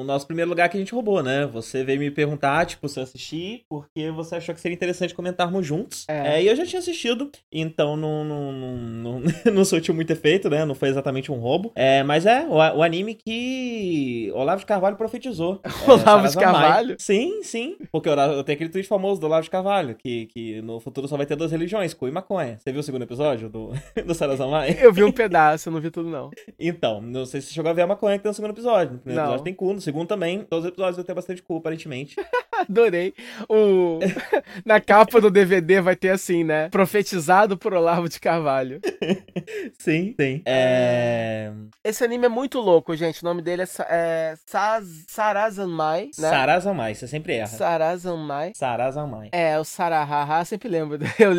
A: o nosso primeiro lugar que a gente roubou, né? Você veio me perguntar, tipo, se eu assisti, porque você achou que seria interessante comentarmos juntos. É. é e eu já tinha assistido, então não, não, não, não, não surtiu muito efeito, né? Não foi exatamente um roubo. É, mas é, o, o anime que Olavo de Carvalho profetizou.
B: É, Olavo de Carvalho?
A: Sim, sim. Porque eu, eu tenho aquele tweet famoso do Olavo de Carvalho, que, que no futuro só vai ter duas religiões, cu e maconha. Você viu o segundo episódio do, do Sarazamai?
B: Eu vi um pedaço, eu não vi tudo, não.
A: Então, não sei se chegou a ver a maconha que tem no segundo episódio. No primeiro não. episódio tem cu, no segundo também. Todos os episódios vão ter bastante cu, aparentemente.
B: Adorei. O... Na capa do DVD vai ter assim, né? Profetizado por Olavo de Carvalho.
A: sim, sim. É...
B: Esse anime é muito louco, gente. O nome dele é, é Sarazanmai, né?
A: Sarazanmai, você sempre erra.
B: Sarazanmai.
A: Sarazanmai.
B: É, o Sarahaha, sempre lembro. Eu,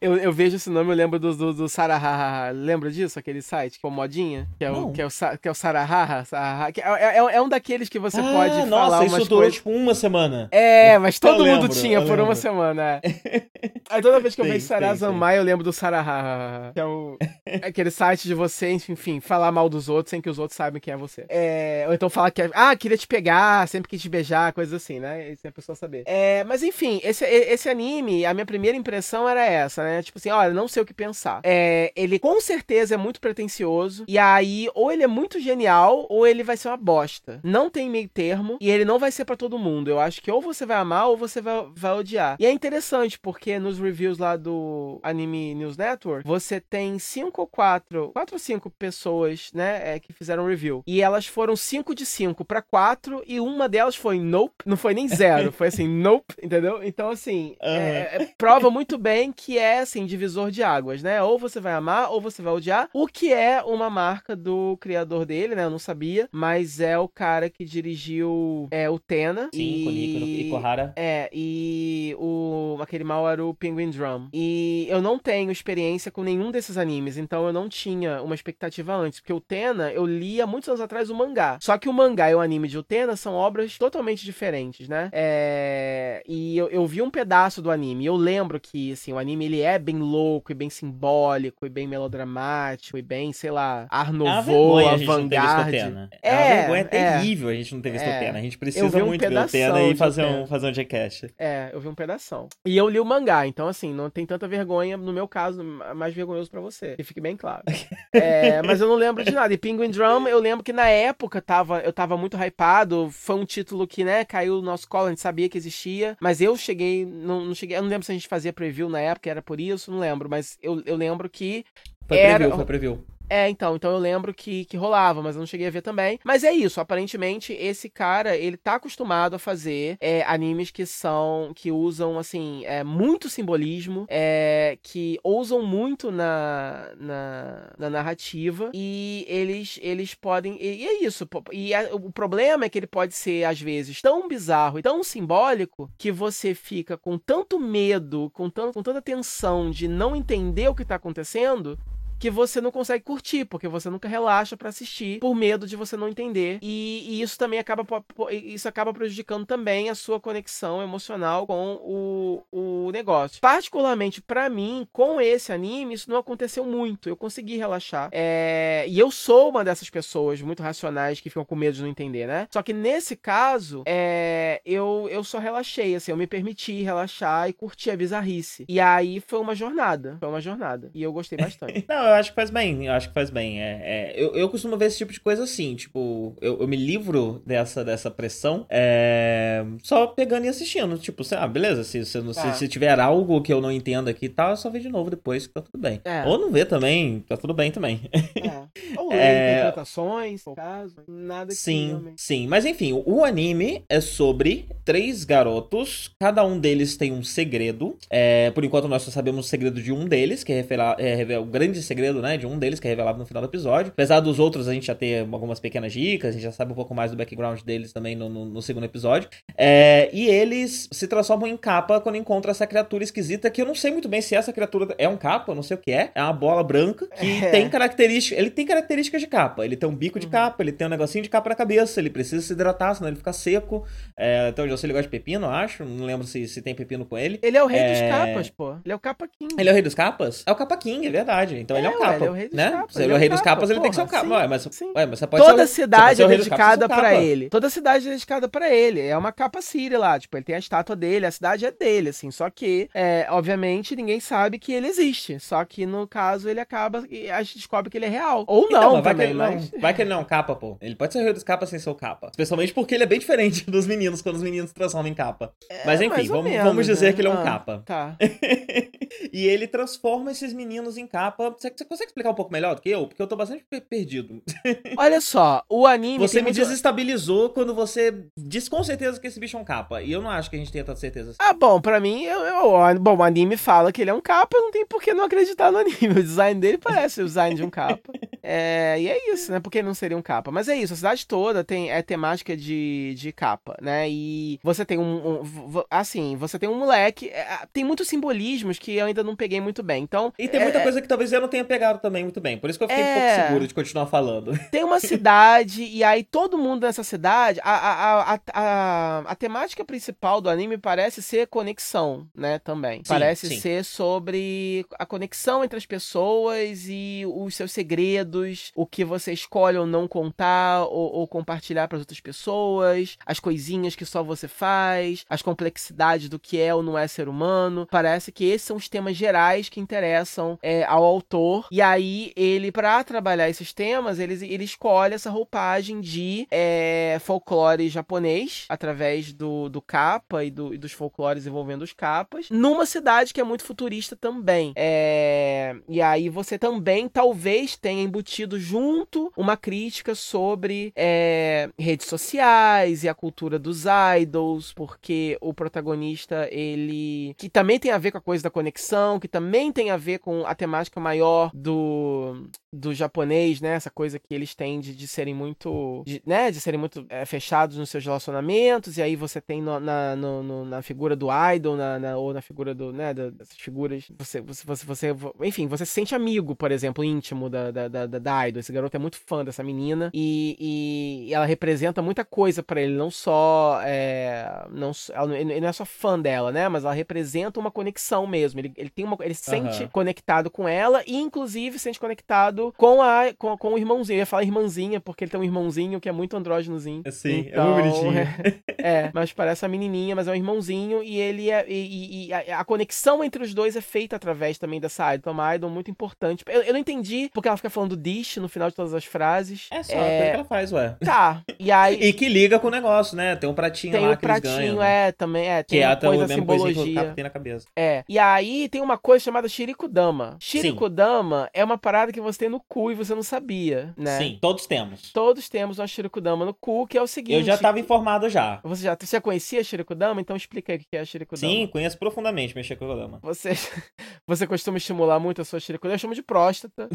B: eu, eu vejo esse nome, eu lembro do, do, do Sarahaha. Lembra disso? Aquele site que é modinha? Que é o, que é o, que é o Sarahaha. Sarahaha que é, é, é, um daqueles que você ah, pode nossa, falar umas isso
A: durou coisas... tipo uma semana.
B: É, mas todo eu mundo lembro, tinha por lembro. uma semana. É. Aí toda vez que eu vejo Sarazamai, eu lembro do Sarahaha. Que é o, aquele site de você, enfim, falar mal dos outros sem que os outros saibam quem é você. É, ou então falar que é, ah, queria te pegar, sempre quis te beijar, coisas assim, né? Isso é a pessoa saber. É, mas enfim, esse, esse anime, a minha primeira impressão era essa, né? Tipo assim, olha, não sei o que pensar. É, ele com certeza é muito pretencioso. E aí, ou ele é muito genial, ou ele vai ser uma bosta. Não tem meio termo. E ele não vai ser para todo mundo. Eu acho que ou você vai amar ou você vai, vai odiar. E é interessante, porque nos reviews lá do Anime News Network, você tem cinco ou quatro, quatro ou cinco pessoas, né, é, que fizeram review. E elas foram cinco de cinco para quatro, e uma delas foi nope. Não foi nem zero, foi assim, nope, entendeu? Então, assim, uhum. é, é, prova muito bem que é, assim, divisor de águas, né? Ou você vai amar ou você vai odiar. O que é uma marca do criador dele, né? Eu não sabia, mas é o cara que dirigiu é, o Tena.
A: Sim, e... e Kohara.
B: É, e o aquele mal era o Penguin Drum. E eu não tenho experiência com nenhum desses animes, então eu não tinha uma expectativa antes, porque o Tena eu li há muitos anos atrás o mangá. Só que o mangá e o anime de Utena são obras totalmente diferentes, né? É... E eu, eu vi um pedaço do anime. Eu lembro que, assim, o anime ele é bem louco e bem simbólico e bem melodramático e bem, sei lá, Ar Nouveau,
A: é avant-garde. É, é uma vergonha é, terrível a gente não ter visto é. Tena. A gente precisa um muito ver o Tena e fazer um, fazer um Jcast.
B: É, eu vi um pedação. E eu li o mangá, então, assim, não tem tanta vergonha, no meu caso, mais vergonhoso para você. Que fique bem claro. é, mas eu não lembro de nada. E Penguin Drum, eu lembro que na época tava, eu tava muito hypado. Foi um título que, né, caiu no nosso colo, a gente sabia que existia. Mas eu cheguei, não, não cheguei, eu não lembro se a gente fazia preview na época, era por isso, não lembro. Mas eu, eu lembro que.
A: Foi
B: era...
A: preview, foi preview.
B: É, então, então eu lembro que, que rolava, mas eu não cheguei a ver também. Mas é isso, aparentemente esse cara, ele tá acostumado a fazer é, animes que são, que usam, assim, é, muito simbolismo, é, que ousam muito na, na, na, narrativa e eles, eles podem, e, e é isso, e a, o problema é que ele pode ser, às vezes, tão bizarro e tão simbólico que você fica com tanto medo, com, tanto, com tanta tensão de não entender o que tá acontecendo, que você não consegue curtir, porque você nunca relaxa para assistir por medo de você não entender. E, e, isso também acaba isso acaba prejudicando também a sua conexão emocional com o, o negócio. Particularmente para mim, com esse anime, isso não aconteceu muito. Eu consegui relaxar. É... E eu sou uma dessas pessoas muito racionais que ficam com medo de não entender, né? Só que nesse caso, é... eu, eu só relaxei, assim, eu me permiti relaxar e curtir a bizarrice. E aí foi uma jornada. Foi uma jornada. E eu gostei bastante.
A: não, eu acho que faz bem. Eu acho que faz bem. É, é... Eu, eu costumo ver esse tipo de coisa assim, tipo, eu, eu me livro dessa, dessa pressão é... só pegando e assistindo. Tipo, ah, beleza, se, se, se, se tá. tiver algo que eu não entendo aqui e tal, é só ver de novo depois que tá tudo bem. É. Ou não ver também, tá tudo bem também.
B: É. Ou ler é... interpretações, no caso, nada que
A: Sim, realmente... sim. Mas enfim, o anime é sobre três garotos, cada um deles tem um segredo. É, por enquanto nós só sabemos o segredo de um deles, que é, revelar, é o grande segredo, né, de um deles, que é revelado no final do episódio. Apesar dos outros a gente já ter algumas pequenas dicas, a gente já sabe um pouco mais do background deles também no, no, no segundo episódio. É, e eles se transformam em capa quando encontram essa criatura esquisita, que eu não sei muito bem se essa criatura é um capa, eu não sei o que é. É uma bola branca que é. tem características. Ele tem características de capa. Ele tem um bico de uhum. capa, ele tem um negocinho de capa na cabeça, ele precisa se hidratar, senão ele fica seco. É, então eu sei ele gosta de pepino, eu acho. Não lembro se, se tem pepino com ele.
B: Ele é o rei é... dos capas, pô. Ele é o capa king.
A: Ele é o rei dos capas? É o capa king, é verdade. Então ele é um capa. Ele é o rei dos né? capas. Se ele é o rei dos capas, ele tem que ser um capa. Ué, mas, ué, mas
B: Toda cidade é dedicada para ele. Toda cidade é dedicada para ele. É uma capa Siri lá. Tipo, ele tem a estátua dele, a cidade é dele, assim. Só que, é, obviamente, ninguém sabe que ele existe. Só que no caso ele acaba e a gente descobre que ele é real. Ou então, não, vai também, que mas...
A: não, vai que ele não é um capa, pô. Ele pode ser o rei dos capas sem ser o capa. Especialmente porque ele é bem diferente dos meninos quando os meninos se transformam em capa. É, mas enfim, vamos, menos, vamos dizer né? que ele é um ah, capa.
B: Tá.
A: e ele transforma esses meninos em capa. Você, consegue explicar um pouco melhor do que eu? Porque eu tô bastante perdido.
B: Olha só, o anime.
A: Você me muito... desestabilizou quando você disse com certeza que esse bicho é um capa. E eu não acho que a gente tenha tanta certeza.
B: Ah, bom, pra mim, eu, eu, bom, o anime fala que ele é um capa, não tem por que não acreditar no anime. O design dele parece o design de um capa. É, e é isso, né? Porque não seria um capa. Mas é isso, a cidade toda tem é temática de, de capa, né? E você tem um, um assim, você tem um moleque, é, tem muitos simbolismos que eu ainda não peguei muito bem. Então,
A: e tem muita é, coisa que talvez eu não tenha pegado também muito bem. Por isso que eu fiquei um pouco é. seguro de continuar falando.
B: Tem uma cidade e aí todo mundo nessa cidade, a, a, a, a, a temática principal do anime parece ser conexão, né, também. Sim, parece sim. ser sobre a conexão entre as pessoas e os seus segredos, o que você escolhe ou não contar ou, ou compartilhar para outras pessoas, as coisinhas que só você faz, as complexidades do que é ou não é ser humano. Parece que esses são os temas gerais que interessam é, ao autor. E aí ele, para trabalhar esses temas, ele, ele escolhe essa roupagem de é, folclore japonês através do, do capa e, do, e dos folclores envolvendo os capas, numa cidade que é muito futurista também. É, e aí você também talvez tenha embutido junto uma crítica sobre é, redes sociais e a cultura dos idols, porque o protagonista, ele. que também tem a ver com a coisa da conexão, que também tem a ver com a temática maior do, do japonês, né? Essa coisa que eles têm de, de serem muito. De, né? De serem muito é, fechados nos seus relacionamentos, e aí você tem no, na, no, no, na figura do idol, na, na, ou na figura do. né? Dessas figuras. Você, você, você, você, enfim, você se sente amigo, por exemplo, íntimo da, da, da, da idol. Esse garoto é muito fã dessa menina e, e ela representa muita coisa para ele, não só. É, não, ele não é só fã dela, né? Mas ela representa uma conexão mesmo. Ele, ele tem uma. Ele se sente uhum. conectado com ela e, inclusive, se sente conectado com a com, com o irmãozinho. Eu ia falar irmãzinha, porque ele tem um irmãozinho que é muito andrógenozinho.
A: Sim, então, é muito então, bonitinho.
B: É, é, mas parece a menininha, mas é um irmãozinho e ele é. E, e a, a, conexão entre os dois é feita através também dessa idol. Então, uma idol muito importante. Eu, eu não entendi porque ela fica falando dish no final de todas as frases.
A: É só, é... que ela faz, ué.
B: Tá. E aí.
A: e que liga com o negócio, né? Tem um pratinho tem lá um que pratinho, eles ganham. Né?
B: É, também é. Tem que é coisa, a simbologia.
A: Que tem na cabeça.
B: É. E aí tem uma coisa chamada Shirikudama. Shirikudama é uma parada que você tem no cu e você não sabia, né?
A: Sim, todos temos.
B: Todos temos uma Shirikudama no cu, que é o seguinte.
A: Eu já tava informado já.
B: Você já, você conhecia Shirikudama? Então explica aí o que é a Shirikudama.
A: Sim, conheço profundamente minha Shirikudama.
B: Você, você costuma estimular muito a sua Shirikudama? Eu chamo de próstata.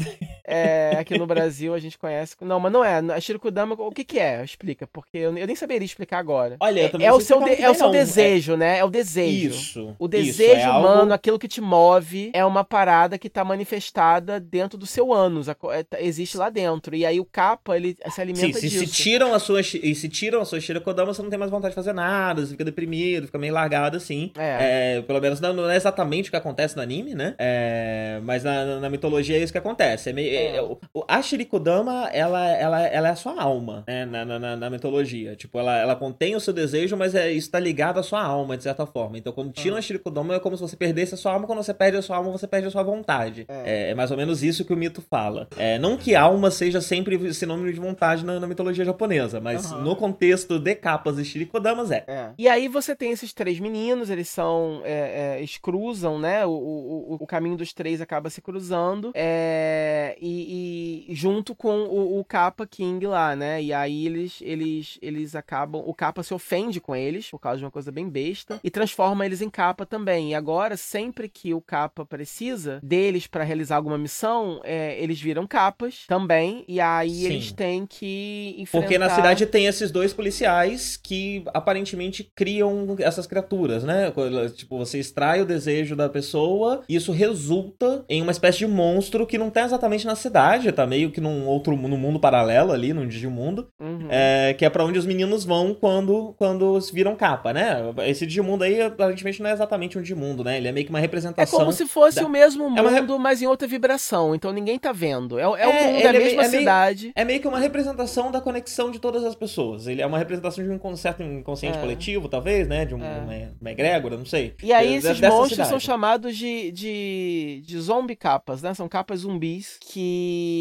B: É, aqui no Brasil a gente conhece. Não, mas não é. A Shirikudama, o que que é? Explica, porque eu, eu nem saberia explicar agora.
A: Olha, eu
B: é,
A: também
B: é
A: não
B: o
A: sei
B: seu,
A: explicar
B: de- é o seu
A: não.
B: desejo, né? É o desejo.
A: Isso.
B: O
A: isso,
B: desejo
A: é algo-
B: humano, aquilo que te move, é uma parada que tá manifestada dentro do seu ânus. é, tá- existe lá dentro. E aí o capa, ele se
A: Sim,
B: alimenta
A: se, se
B: disso.
A: tiram a sua e se tiram a sua Shirakodama, você não tem mais vontade de fazer nada, você fica deprimido, fica meio largado assim.
B: É.
A: É, pelo menos não, não é exatamente o que acontece no anime, né? É, mas na, na- mitologia é isso que acontece. É meio, é-
B: É.
A: é- o- o- a Shirikodama, ela, ela, ela é a sua alma, né? Na, na, na- na mitologia. Tipo, ela, ela contém o seu desejo, mas é, isso tá ligado à sua alma, de certa forma. Então, quando tiram a Shirikodama, é como se você perdesse a sua alma. Quando você perde a sua alma, você perde a sua vontade. É, é mais ou menos isso que o mito fala. É, não que alma seja sempre sinônimo de vontade na, na mitologia japonesa, mas
B: Aham.
A: no contexto de capas e Shirikodamas é.
B: É. E aí você tem esses três meninos, eles são. é, é, eles cruzam, né? O, o, o- o caminho dos três acaba se cruzando. é, e, e junto com o, o Kappa King lá, né? E aí eles, eles, eles acabam. O Kappa se ofende com eles, por causa de uma coisa bem besta, e transforma eles em capa também. E agora, sempre que o Kappa precisa deles pra realizar alguma missão, é, eles viram capas também. E aí
A: Sim.
B: eles têm que enfrentar.
A: Porque na cidade tem esses dois policiais que aparentemente criam essas criaturas, né? Tipo, você extrai o desejo da pessoa e isso resulta em uma espécie de monstro que não tá exatamente na cidade, tá meio que num outro num mundo paralelo ali, num Digimundo,
B: Uhum.
A: é, que é pra onde os meninos vão quando, quando viram capa, né? Esse Digimundo aí aparentemente não é exatamente um Digimundo, né? Ele é meio que uma
B: É
A: representação.
B: como se fosse
A: da-
B: o mesmo
A: É uma
B: mundo, mas em outra vibração. Então ninguém tá vendo. É, é, o
A: É,
B: mundo,
A: ele
B: é a
A: é meio-
B: mesma
A: é meio-
B: cidade.
A: É meio que uma representação da conexão de todas as pessoas. Ele é uma representação de um certo inconsciente
B: É.
A: coletivo, talvez, né? De um-
B: É.
A: uma, uma egrégora, não sei.
B: E aí esses monstros são
A: cidade.
B: chamados de, de, de zombie capas, né? São capas zumbis que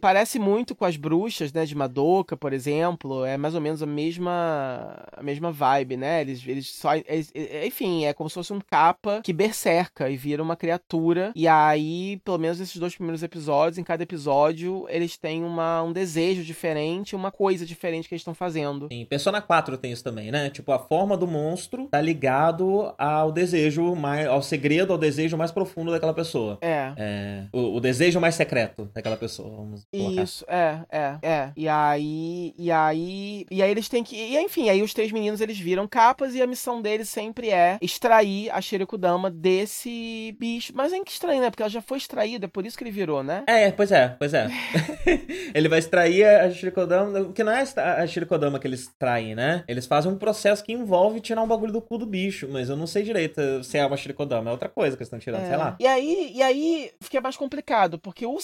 B: parece muito com as bruxas, né? De Madoka, por exemplo. É mais ou menos a mesma a mesma vibe, né? Eles, eles só... eles- enfim, é como se fosse um capa que berserca e vira uma criatura. E aí, pelo menos nesses dois primeiros episódios, em cada episódio, eles têm uma, um desejo diferente, uma coisa diferente que eles estão fazendo.
A: Em Persona 4 tem isso também, né? Tipo, a forma do monstro tá ligado ao desejo, mais, ao segredo, ao desejo mais profundo daquela pessoa.
B: É.
A: É, o, o desejo mais secreto daquela pessoa, vamos colocar.
B: Isso, é, é, é. E aí, e aí, e aí eles têm que, e enfim, aí os três meninos eles viram capas e a missão deles sempre é extrair a Shirikudama desse bicho. Mas é que estranho, né? Porque ela já foi extraída, é por isso que ele virou, né?
A: É, pois é, pois é. ele vai extrair a Shirikodama, que não é a Shirikodama que eles extraem, né? Eles fazem um processo que envolve tirar um bagulho do cu do bicho, mas eu não sei direito se é uma Shirikodama, é outra coisa que eles estão tirando,
B: É.
A: sei lá.
B: E aí, e aí fica mais complicado, porque o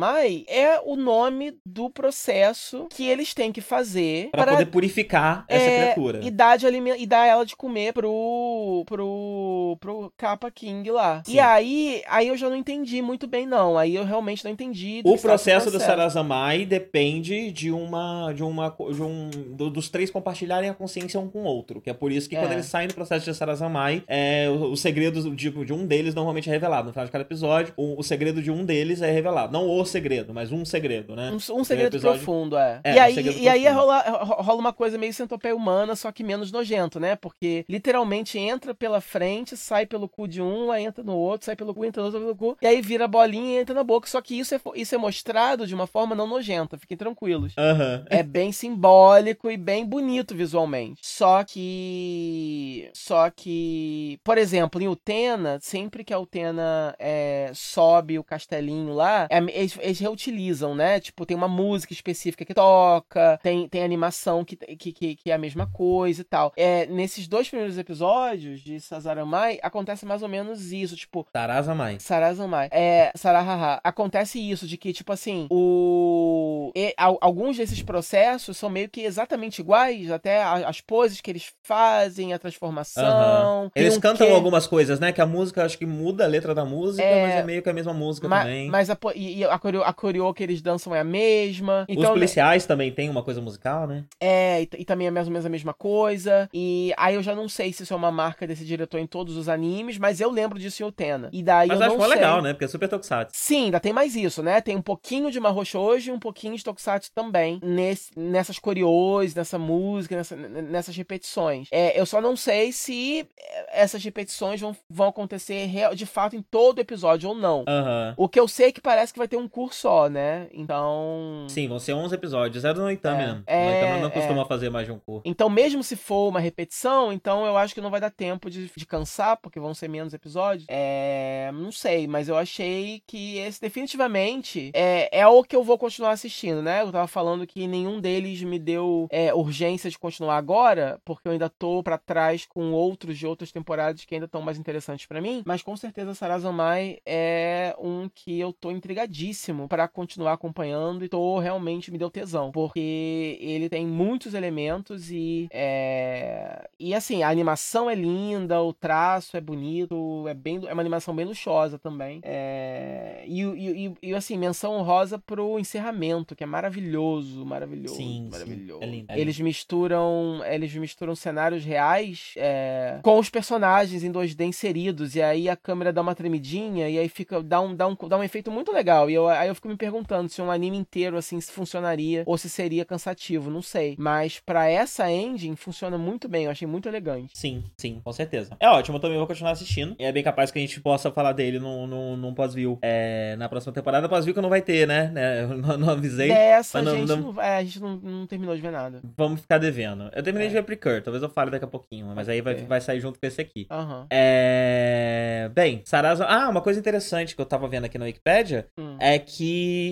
B: Sarazamai é o nome do processo que eles têm que fazer
A: Pra poder purificar essa
B: É,
A: criatura.
B: E dar, de aliment... e dar ela de comer pro. pro. pro Kappa King lá.
A: Sim.
B: E aí, aí eu já não entendi muito bem, não. Aí eu realmente não entendi.
A: O processo do. Sarazamai depende de uma. de uma. de um. do- dos três compartilharem a consciência um com o outro. Que é por isso que
B: É.
A: quando eles saem do processo de Sarazamai, é, o, o segredo de, de um deles normalmente é revelado. No final de cada episódio, o, o segredo de um deles é revelado. Não o segredo, mas um segredo, né?
B: Um, um segredo
A: episódio-
B: profundo, é.
A: É,
B: e
A: um
B: aí,
A: segredo
B: e aí rola, ro- rola uma coisa meio centopeia humana, só que menos nojento, né? Porque literalmente entra pela frente, sai pelo cu de um, aí entra no outro, sai pelo cu, entra no outro, pelo cu, e aí vira bolinha e entra na boca. Só que isso é, isso é mostrado de uma forma não nojenta, fiquem tranquilos.
A: Aham.
B: É bem simbólico e bem bonito visualmente. Só que. Só que. Por exemplo, em Utena, sempre que a Utena é, sobe o castelinho lá, é, eles, reutilizam, né? Tipo, tem uma música específica que toca, tem, tem animação que, que, que, que é a mesma coisa e tal. É, nesses dois primeiros episódios de Sazaramai, acontece mais ou menos isso. Tipo,
A: Sarazamai.
B: Sarazamai. É, Sarahaha. Acontece isso, de que, tipo assim, o. e- al- alguns desses processos são meio que exatamente iguais, até a- as poses que eles fazem, a transformação.
A: Eles
B: um
A: cantam algumas coisas, né? Que a música, acho que muda a letra da música,
B: É,
A: mas é meio que a mesma música
B: Ma-
A: também.
B: Mas a, e, e a, coreo, a coreô que eles dançam é a mesma.
A: Os
B: Então,
A: policiais também têm uma coisa musical, né?
B: É, e, e também é mais ou menos a mesma coisa. E aí eu já não sei se isso é uma marca desse diretor em todos os animes, mas eu lembro disso em Utena. E daí
A: Mas
B: eu
A: acho
B: não
A: mó
B: sei.
A: legal, né? Porque é super tokusatsu.
B: Sim, ainda tem mais isso, né? Tem um pouquinho de Mahou Shoujo e um pouquinho de Tokusatsu também. Nesse, nessas coreôs, nessa música, nessa, nessas repetições. É, eu só não sei se essas repetições vão, vão acontecer de fato em todo episódio ou não.
A: Uhum.
B: O que eu sei é que parece que vai ter um curso só, né? Então.
A: Sim, vão ser 11 episódios. É do Noitame,
B: É,
A: né?
B: é,
A: o não
B: é.
A: costuma fazer mais de um curso.
B: Então, mesmo se for uma repetição, então eu acho que não vai dar tempo de, de cansar, porque vão ser menos episódios. É. Não sei, mas eu achei que esse definitivamente é, é o que eu vou continuar assistindo, né? Eu tava falando que nenhum deles me deu é, urgência de continuar agora, porque eu ainda tô pra trás com outros de outras temporadas que ainda estão mais interessantes pra mim. Mas com certeza Sarazamai é um que eu tô intrigadíssimo pra continuar acompanhando e tô realmente me deu tesão, porque ele tem muitos elementos e é e assim, a animação é linda, o traço é bonito, é bem é uma animação bem luxuosa também. É, e, e, e, assim, menção honrosa pro encerramento, que é maravilhoso, maravilhoso,
A: Sim, sim,
B: maravilhoso.
A: é lindo, é
B: Eles misturam, eles misturam cenários reais é, com os personagens em 2D inseridos e aí a câmera dá uma tremidinha e aí fica dá um, dá um, dá um efeito muito legal. E eu, aí eu fico me perguntando se um anime inteiro assim se funcionaria ou se seria cansativo, não sei. Mas pra essa engine funciona muito bem, eu achei muito elegante.
A: Sim, sim, com certeza. É ótimo, eu também vou continuar assistindo. E é bem capaz que a gente possa falar dele num, num, num pós-view é, na próxima temporada. Pós-view que não vai ter, né? né? Eu não, não avisei.
B: Dessa a
A: não-
B: gente,
A: não-
B: não, é, a gente não, terminou de ver nada.
A: Vamos ficar devendo. Eu terminei
B: É.
A: de ver Precure, talvez eu fale daqui a pouquinho, mas aí vai, vai sair junto com esse aqui.
B: Aham.
A: É... Bem, Sarasa... Ah, uma coisa interessante que eu tava vendo aqui na Wikipedia
B: Hum.
A: é que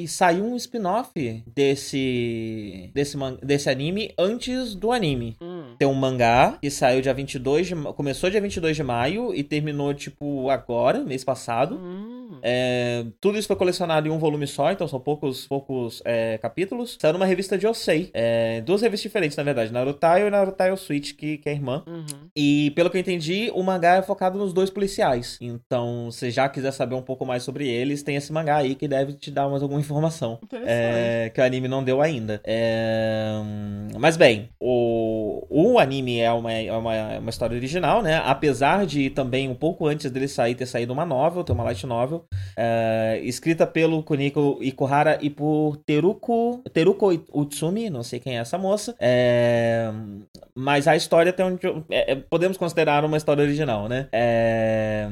A: saiu um spin-off desse... Desse, desse anime antes do anime.
B: Hum.
A: Tem um mangá que saiu dia 22 de... Começou dia 22 de maio e terminou, tipo, agora, mês passado.
B: Hum.
A: É, tudo isso foi colecionado em um volume só, então são poucos, poucos é, capítulos. Saiu numa revista de Osei. É, duas revistas diferentes, na verdade. Narutai e Narutai Switch, que, que é irmã.
B: Uhum.
A: E pelo que eu entendi, o mangá é focado nos dois policiais. Então, se já quiser saber um pouco mais sobre eles, tem esse mangá aí que deve te dar mais alguma informação. É, que o anime não deu ainda. É, hum, Mas bem, o, o anime é uma, é, uma, é uma história original, né? Apesar de também, um pouco antes dele sair, ter saído uma novel, ter uma light novel, é, escrita pelo Kuniko Ikuhara e por Teruko, Teruko Utsumi, não sei quem é essa moça. É, mas a história tem onde. é, é, podemos considerar uma história original, né? É,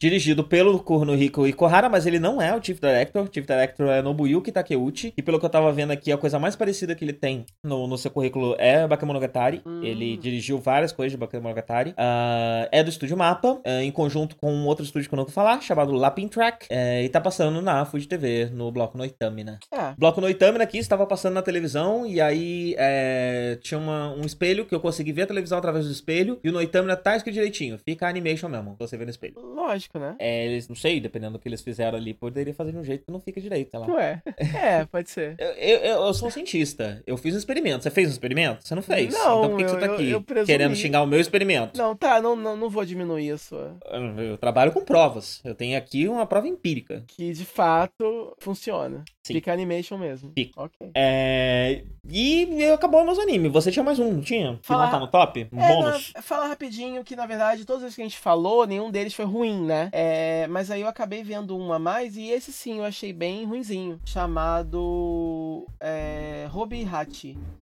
A: dirigido pelo Kunohiko Ikuhara, mas ele não é o Chief Director. O Chief Director é Nobuyuki Takeuchi. E pelo que eu tava vendo aqui, a coisa mais parecida que ele tem no, no seu currículo é Bakemonogatari.
B: Hum.
A: Ele dirigiu várias coisas de Bakemonogatari. Ah, é do estúdio Mapa, é, em conjunto com um outro estúdio que eu não vou falar, chamado Lapping Track. é, e tá passando na Fuji TV, no bloco Noitamina.
B: É.
A: Bloco Noitamina aqui estava passando na televisão e aí é, tinha uma- um espelho que eu consegui ver a televisão através do espelho e o Noitamina tá escrito direitinho. Fica animation mesmo, você vê no espelho.
B: Lógico, né?
A: É, eles, não sei, dependendo do que eles fizeram ali, poderia fazer de um jeito que não fica direito, sei lá.
B: Ué. É, pode ser.
A: Eu, eu, eu- eu sou um cientista. Eu fiz um experimento. Você fez um experimento? Você não fez.
B: Não,
A: então por que, que você tá
B: eu-
A: aqui
B: eu presumi.
A: querendo xingar o meu experimento?
B: Não, tá, não, não, não vou diminuir a sua.
A: Eu, eu trabalho com provas. Eu tenho aqui uma prova empírica.
B: Que de fato funciona.
A: Sim.
B: Fica animation mesmo.
A: Fica.
B: Ok.
A: É... E acabou o nosso anime. Você tinha mais um, não tinha? Que
B: Fala-
A: não tá no top? Um
B: É,
A: bônus?
B: na- falar rapidinho que, na verdade, todos os que a gente falou, nenhum deles foi ruim, né? É, mas aí eu acabei vendo um a mais e esse sim eu achei bem ruinzinho. Chamado. É, Robi.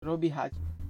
B: Robi.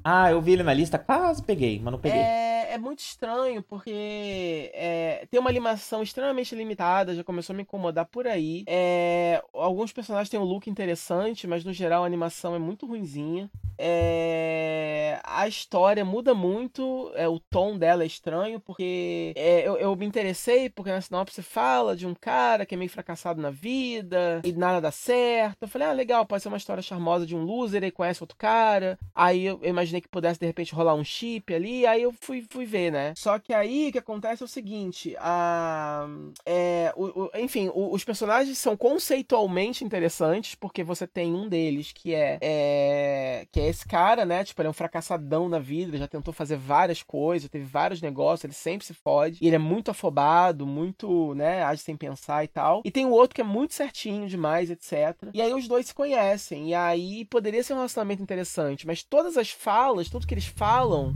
A: Ah, eu vi ele na lista, quase peguei, mas não peguei.
B: É, é muito estranho porque é, tem uma animação extremamente limitada, já começou a me incomodar por aí. É, alguns personagens têm um look interessante, mas no geral a animação é muito ruinzinha. É, a história muda muito, é, o tom dela é estranho, porque é, eu, eu me interessei porque na sinopse fala de um cara que é meio fracassado na vida e nada dá certo. Eu falei, ah, legal, pode ser uma história charmosa de um loser e conhece outro cara. Aí eu, eu imaginei que pudesse de repente rolar um chip ali, aí eu fui, fui ver, né? Só que aí o que acontece é o seguinte: a, é, o- o- enfim, o- os personagens são conceitualmente interessantes, porque você tem um deles que é, é que é esse cara, né? Tipo, ele é um fracassadão na vida, já tentou fazer várias coisas, teve vários negócios, ele sempre se fode. E ele é muito afobado, muito, né? Age sem pensar e tal. E tem o outro que é muito certinho demais, etc. E aí os dois se conhecem. E aí poderia ser um relacionamento interessante, mas todas as falas, tudo que eles falam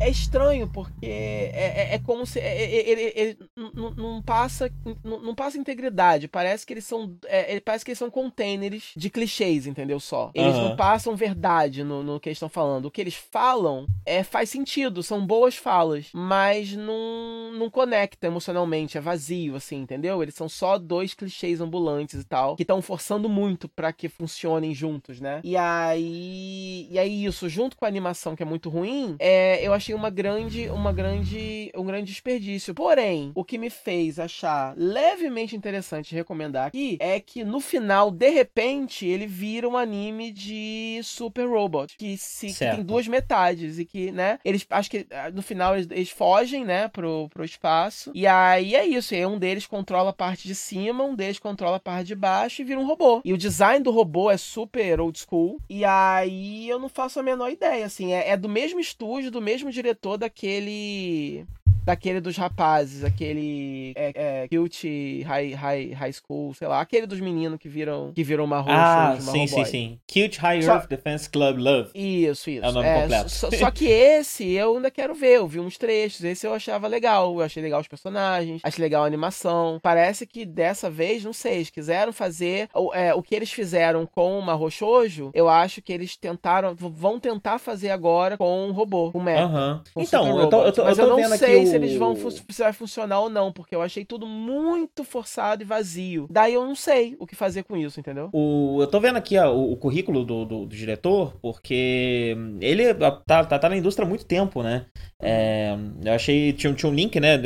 B: é estranho, porque é, é, é como se. É, é, ele, ele não passa. Não passa integridade. Parece que eles são. É, parece que eles são containers de clichês, entendeu? Só. Eles uhum. não passam verdade no, no que eles estão falando. O que eles falam é, faz sentido, são boas falas. Mas não, não conecta emocionalmente, é vazio, assim, entendeu? Eles são só dois clichês ambulantes e tal. Que estão forçando muito para que funcionem juntos, né? E aí. E aí, isso, junto com a animação, que é muito ruim, é, eu achei achei uma grande, uma grande, um grande desperdício. Porém, o que me fez achar levemente interessante recomendar aqui é que no final, de repente, ele vira um anime de Super Robot, que, se, que tem duas metades e que, né, eles acho que ah, no final eles, eles, fogem, né, pro, pro espaço. E aí é isso, e um deles controla a parte de cima, um deles controla a parte de baixo e vira um robô. E o design do robô é super old school. E aí eu não faço a menor ideia, assim, é, é do mesmo estúdio, do mesmo diretor daquele daquele dos rapazes, aquele é, é, Cute High, High, High School, sei lá, aquele dos meninos que viram que viram uma
A: Ah, sim, sim, sim. Cute High só... Earth Defense Club Love.
B: Isso, isso.
A: É o nome é, completo.
B: Só, só, que esse eu ainda quero ver, eu vi uns trechos, esse eu achava legal, eu achei legal os personagens, achei legal a animação. Parece que dessa vez, não sei, eles quiseram fazer é, o que eles fizeram com o Marrochojo, eu acho que eles tentaram, vão tentar fazer agora com um robô, um mecha.
A: Uhum. Então, eu tô, eu tô, eu
B: tô
A: eu
B: não sei se eles vão se vai funcionar ou não, porque eu achei tudo muito forçado e vazio. Daí eu não sei o que fazer com isso, entendeu?
A: O, eu tô vendo aqui ó, o, o, currículo do, do, do, diretor, porque ele tá, tá, tá, na indústria há muito tempo, né? É, eu achei. Tinha, tinha um link, né?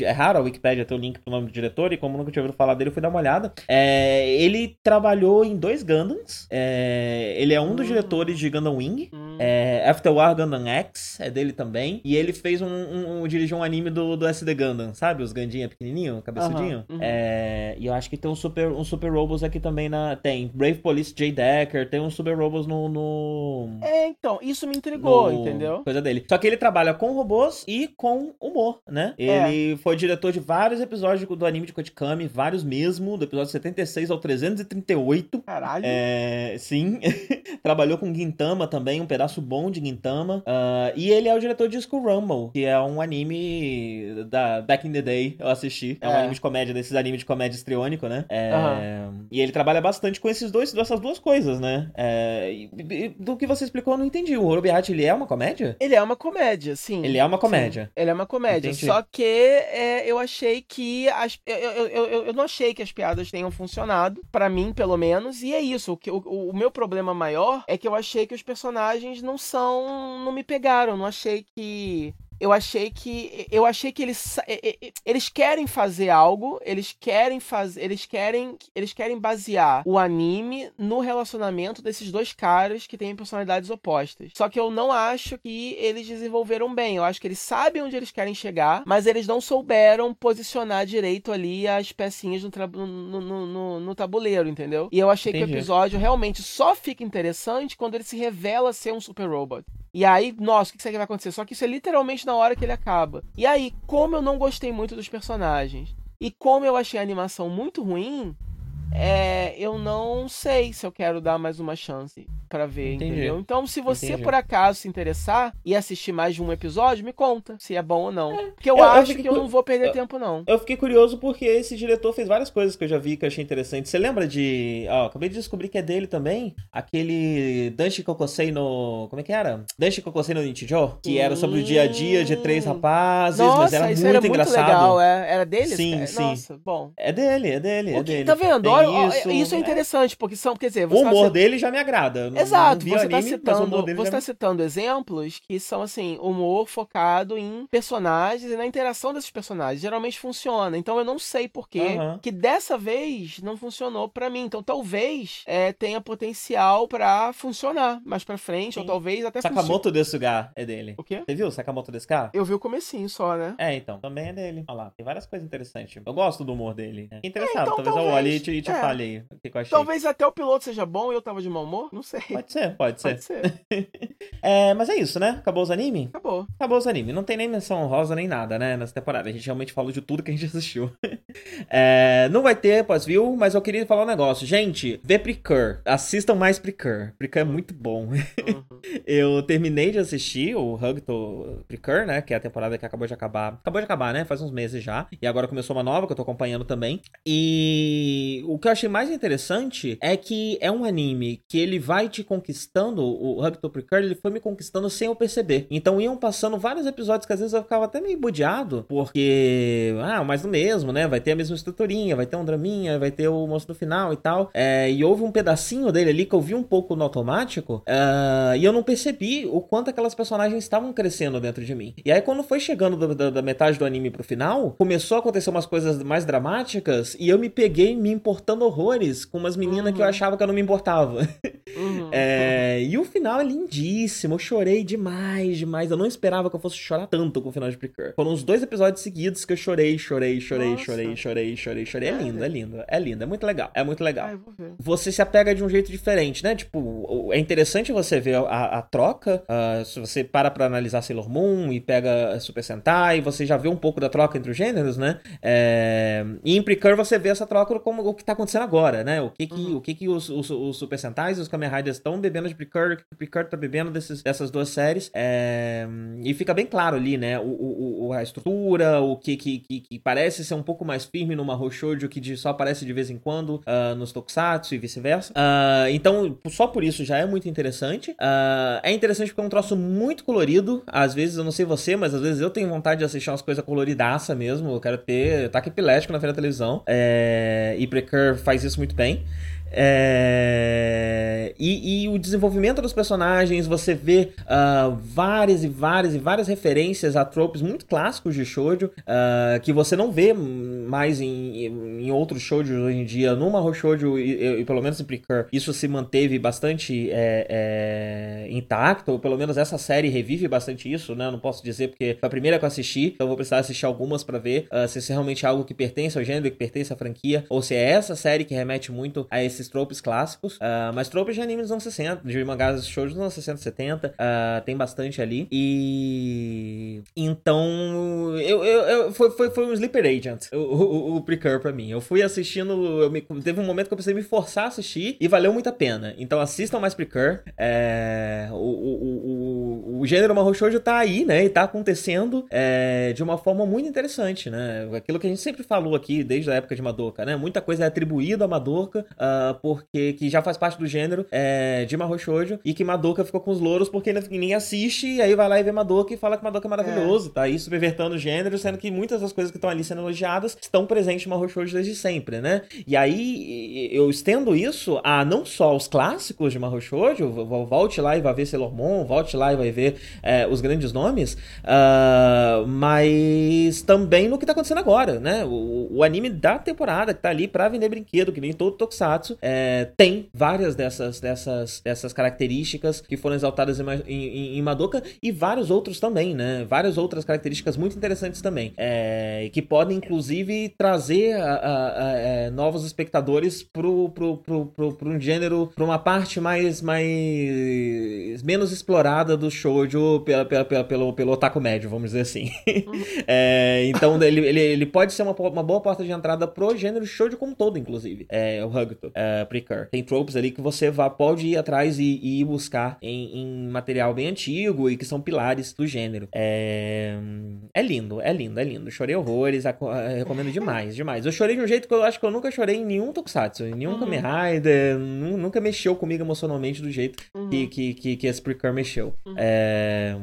A: É, raro a Wikipedia ter o um link pro nome do diretor, e como nunca tinha ouvido falar dele, eu fui dar uma olhada. É, ele trabalhou em dois Gundams. É, ele é um dos hum. diretores de Gundam Wing. Hum. É, War Gundam X é dele também. E ele fez um, um, um dirigiu um anime do, do SD Gundam, sabe? Os Gandinha pequenininho, cabeçudinho. Uhum, uhum. É, e eu acho que tem um Super, um super Robos aqui também na. Tem Brave Police J. Decker, tem um Super Robos no, no.
B: É, então, isso me intrigou, no... entendeu?
A: Coisa dele. Só que ele trabalha com robôs e com humor, né? É. Ele foi diretor de vários episódios do anime de Kotikami, vários mesmo, do episódio 76 ao 338.
B: Caralho.
A: É, sim. Trabalhou com Gintama também, um pedaço bom de Gintama. Uh, e ele é o diretor de School Rumble, que é um anime da Back in the Day, eu assisti. É, é um anime de comédia, desses animes de comédia estriônico, né? É, uhum. E ele trabalha bastante com esses dois, essas duas coisas, né? É, e, e, do que você explicou, eu não entendi. O Orobiat, ele é uma comédia?
B: Ele é uma comédia, sim.
A: Ele é uma comédia. Sim,
B: ele é uma comédia. Entendi. Só que é, eu achei que. As, eu, eu, eu, eu, não achei que as piadas tenham funcionado, para mim, pelo menos. E é isso. O, o, o meu problema maior é que eu achei que os personagens não são. não me pegaram. Não achei que eu achei que eu achei que eles eles querem fazer algo, eles querem fazer, eles querem eles querem basear o anime no relacionamento desses dois caras que têm personalidades opostas. Só que eu não acho que eles desenvolveram bem. Eu acho que eles sabem onde eles querem chegar, mas eles não souberam posicionar direito ali as pecinhas no, no, no, no, tabuleiro, entendeu? E eu achei Entendi. que o episódio realmente só fica interessante quando ele se revela ser um super robot. E aí, nossa, o que, que vai acontecer? Só que isso é literalmente na hora que ele acaba. E aí, como eu não gostei muito dos personagens e como eu achei a animação muito ruim, é, eu não sei se eu quero dar mais uma chance para ver, Entendi. entendeu? Então, se você Entendi. por acaso se interessar e assistir mais de um episódio, me conta se é bom ou não. É. Porque eu, eu acho eu que eu não vou perder
A: eu,
B: tempo, não.
A: Eu fiquei curioso porque esse diretor fez várias coisas que eu já vi que eu achei interessante. Você lembra de. Ó, acabei de descobrir que é dele também. Aquele Danshi Kokosei no. Como é que era? Danshi Kokosei no Nichijou? Que era sobre o dia a dia de três hum. rapazes,
B: Nossa,
A: mas era muito,
B: era muito
A: engraçado.
B: Legal, é. Era dele?
A: Sim, sim.
B: Nossa, bom.
A: É dele, é dele, é dele.
B: Tá vendo? Isso. isso é interessante, porque são, quer dizer,
A: o humor tá dele já me agrada.
B: Exato, você tá citando, você tá citando exemplos que são assim, humor focado em personagens e na interação desses personagens. Geralmente funciona. Então eu não sei por quê uhum. que dessa vez não funcionou para mim. Então talvez é, tenha potencial para funcionar mais para frente, Sim. ou talvez até
A: Sakamoto desse lugar é dele.
B: O quê?
A: Você viu Sakamoto desse cara?
B: Eu vi o comecinho só, né?
A: É, então, também é dele. Olha lá, tem várias coisas interessantes. Eu gosto do humor dele. Né? Interessado, é, então, talvez, talvez eu olhe e te,
B: É.
A: fale aí o que, eu achei.
B: Talvez até o piloto seja bom e eu tava de mau humor, não sei.
A: Pode ser, pode ser.
B: Pode ser.
A: É, mas é isso, né? Acabou os animes?
B: Acabou.
A: Acabou os animes. Não tem nem menção rosa nem nada, né? Nessa temporada. A gente realmente falou de tudo que a gente assistiu. É, não vai ter pós-view, mas eu queria falar um negócio. Gente, vê Precur. Assistam mais Precur. Precur é muito bom.
B: Uhum.
A: Eu terminei de assistir o Hugto Precur, né? Que é a temporada que acabou de acabar. Acabou de acabar, né? Faz uns meses já. E agora começou uma nova que eu tô acompanhando também. E o que eu achei mais interessante é que é um anime que ele vai te conquistando. O Hugto Precur, ele foi me conquistando sem eu perceber. Então iam passando vários episódios que às vezes eu ficava até meio bodeado, porque. Ah, mais do mesmo, né? Vai ter a mesma estruturinha, vai ter um draminha, vai ter o moço no final e tal. É, e houve um pedacinho dele ali que eu vi um pouco no automático. ah, e eu não percebi o quanto aquelas personagens estavam crescendo dentro de mim. E aí, quando foi chegando do- da, da metade do anime pro final, começou a acontecer umas coisas mais dramáticas e eu me peguei me importando horrores com umas meninas que eu
B: Uhum.
A: achava que eu não me importava.
B: Uhum.
A: É, e o final é lindíssimo. Eu chorei demais, demais. Eu não esperava que eu fosse chorar tanto com o final de Precure. Foram os dois episódios seguidos que eu chorei, chorei, chorei,
B: Nossa.
A: chorei, chorei, chorei, chorei. É
B: Sério?
A: lindo, é lindo, é lindo. É muito legal. É muito legal
B: Ah, vou ver.
A: você se apega de um jeito diferente, né? Tipo, é interessante você ver a, a troca. ah, se você para pra analisar Sailor Moon e pega Super Sentai, você já vê um pouco da troca entre os gêneros, né? É, e em Precure você vê essa troca como o que tá acontecendo agora, né? O que que,
B: Uhum.
A: o que, que os, os, os Super Sentais e os Kamen Riders estão bebendo de Precure, o que o Precure tá bebendo desses, dessas duas séries. É, e fica bem claro ali, né? O, o, o- a estrutura, o que, que, que, que parece ser um pouco mais firme numa Hoshoujo que de- só aparece de vez em quando ah, nos Tokusatsu e vice-versa. Ah, então, só por isso já é muito interessante. Ah, é interessante porque é um troço muito colorido. Às vezes, eu não sei você, mas às vezes eu tenho vontade de assistir umas coisas coloridaça mesmo. Eu quero ter taque epilético na frente da televisão. É, e Precure faz isso muito bem. É, e, e o desenvolvimento dos personagens, você vê ah, várias e várias e várias referências a tropes muito clássicos de shoujo, ah, que você não vê mais em, em outros shoujos hoje em dia. Numa shoujo, e, e, pelo menos em Precure, isso se manteve bastante é, é, intacto, ou pelo menos essa série revive bastante isso, né? Eu não posso dizer porque foi a primeira que eu assisti, então eu vou precisar assistir algumas pra ver ah, se isso é realmente algo que pertence ao gênero, que pertence à franquia, ou se é essa série que remete muito a esses tropes clássicos. Ah, mas tropes de anime dos anos 60, de mangás shoujos dos anos 60, 70, ah, tem bastante ali. E então eu, eu, eu- foi, foi, foi um sleeper agent o, o, o Precure pra mim. Eu fui assistindo, eu me- teve um momento que eu precisei me forçar a assistir e valeu muito a pena. Então assistam mais Precure. É, o, o, o, o, o gênero Mahou Shoujo tá aí, né? E tá acontecendo é, de uma forma muito interessante, né? Aquilo que a gente sempre falou aqui desde a época de Madoka, né? Muita coisa é atribuída a Madoka ah, porque que já faz parte do gênero é, de Mahou Shoujo e que Madoka ficou com os louros porque ninguém assiste e aí vai lá e vê Madoka e fala que Madoka é maravilhoso, tá aí subvertendo o gênero, sendo que muitas das coisas que estão ali sendo elogiadas estão presentes em Mahou Shoujo desde sempre, né? E aí eu estendo isso a não só os clássicos de Mahou Shoujo, vo- vo- volte lá e vai ver Sailor Moon, volte lá e vai ver é, os grandes nomes, ah, mas também no que tá acontecendo agora, né? O, o anime da temporada que tá ali pra vender brinquedo, que nem todo Tokusatsu, é, tem várias dessas, dessas, dessas características que foram exaltadas em, em, em- Madoka e vários outros também, né? Várias outras características muito interessantes também, é, que podem inclusive trazer a- a- a- é, novos espectadores pro, pro, pro, pro, pro um gênero, pra uma parte mais, mais menos explorada do shoujo pela, pela, pela, pelo, pelo otaku médio, vamos dizer assim. É, então ele, ele, ele pode ser uma, uma boa porta de entrada pro gênero shoujo como um todo, inclusive. É, o Hugto, é, Precure. Tem tropes ali que você vá, pode ir atrás e, e ir buscar em, em material bem antigo e que são pilares do gênero. É, é lindo, é lindo, é lindo. Chorei horrores, eh, recomendo demais, demais. Eu chorei de um jeito que eu acho que eu nunca chorei em nenhum Tokusatsu, em nenhum
B: Uhum.
A: Kamen Rider, nu- nunca mexeu comigo emocionalmente do jeito
B: Uhum.
A: que, que, que, que esse Precure mexeu.
B: Uhum.
A: É,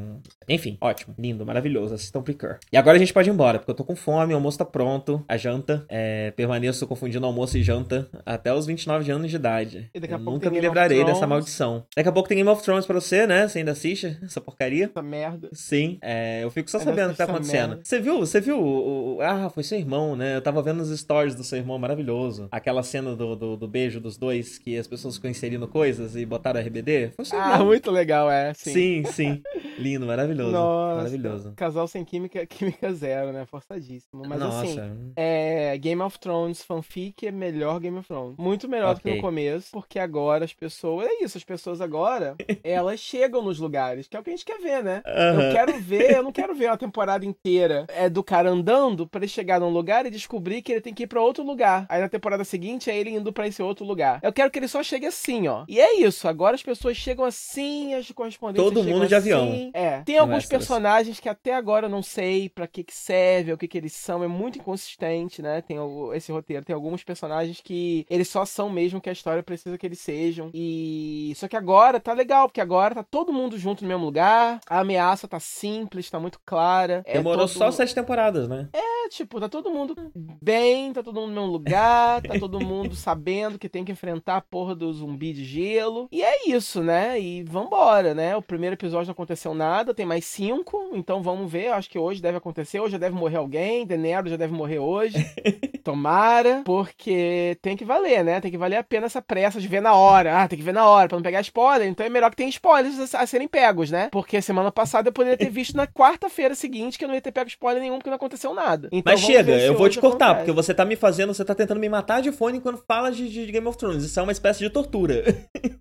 A: Enfim, ótimo, lindo, maravilhoso. Assistam Precure. E agora a gente pode ir embora, porque eu tô com fome, o almoço tá pronto, a janta. É... Permaneço confundindo almoço e janta até os 29 anos de idade.
B: E daqui a
A: eu
B: pouco
A: nunca me
B: Game
A: livrarei dessa maldição. Daqui a pouco tem Game of Thrones pra você, né? Você ainda assiste essa porcaria?
B: Essa merda.
A: Sim, é, eu fico só
B: Ainda
A: sabendo o que tá acontecendo.
B: merda.
A: Você viu? Você viu? o- ah, foi seu irmão, né? Eu tava vendo os stories do seu irmão, maravilhoso. Aquela cena do, do, do beijo dos dois, que as pessoas ficam inserindo coisas e botaram RBD. Foi seu
B: Ah,
A: irmão.
B: muito legal, é. Sim.
A: Sim, Sim. Lindo, maravilhoso.
B: Nossa,
A: maravilhoso.
B: Casal sem química, química zero, né? Forçadíssimo. Mas
A: Nossa.
B: assim, é, Game of Thrones fanfic é melhor Game of Thrones. Muito melhor do que no começo, porque agora as pessoas. É isso, as pessoas agora, elas chegam nos lugares, que é o que a gente quer ver, né? Eu
A: Aham.
B: quero ver, eu não quero ver uma temporada inteira é do cara andando pra ele chegar num lugar e descobrir que ele tem que ir pra outro lugar. Aí na temporada seguinte é ele indo pra esse outro lugar. Eu quero que ele só chegue assim, ó. E é isso, agora as pessoas chegam assim, as correspondências
A: Todo
B: chegam
A: de avião.
B: É. Tem
A: No
B: alguns
A: Westeros.
B: personagens que até agora eu não sei pra que que serve, o que que eles são, é muito inconsistente, né? Tem o- esse roteiro, tem alguns personagens que eles só são mesmo que a história precisa que eles sejam. E só que agora tá legal, porque agora tá todo mundo junto no mesmo lugar. A ameaça tá simples, tá muito clara. É
A: Demorou
B: todo-
A: só sete temporadas, né?
B: é, tipo, tá todo mundo bem, tá todo mundo no mesmo lugar, tá todo mundo sabendo que tem que enfrentar a porra do zumbi de gelo. E é isso, né? E vambora, né? O primeiro episódio não aconteceu nada, tem mais cinco, então vamos ver. Acho que hoje deve acontecer, hoje já deve morrer alguém, Denero já deve morrer hoje. Tomara, porque tem que valer, né? Tem que valer a pena essa pressa de ver na hora. Ah, tem que ver na hora pra não pegar spoiler. Então é melhor que tenha spoilers a, serem pegos, né? Porque semana passada eu poderia ter visto na quarta-feira seguinte que eu não ia ter pego spoiler nenhum porque não aconteceu nada. Então,
A: Mas chega, eu vou
B: hoje
A: te cortar,
B: acontece.
A: porque você tá me fazendo, você tá tentando me matar de fone quando fala de, de Game of Thrones. Isso é uma espécie de tortura.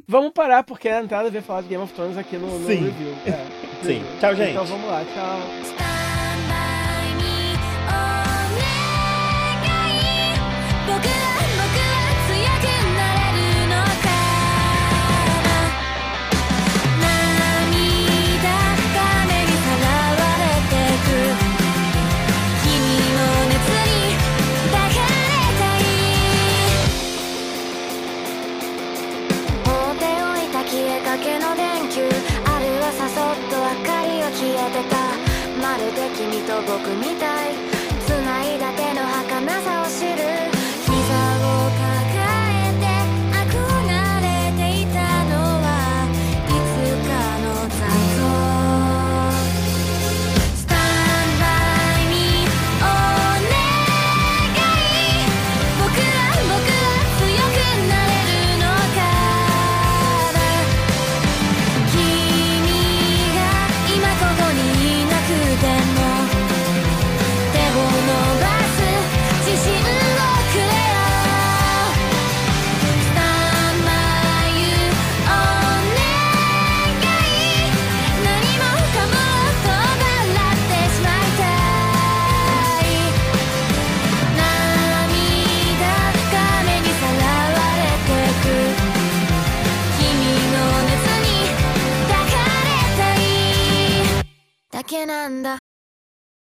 B: Vamos parar, porque não tem nada a ver falar de Game of Thrones aqui no, no
A: Sim.
B: Review. É.
A: Sim. Tchau, gente.
B: Então vamos lá, tchau.
C: 僕みたいだけなんだ。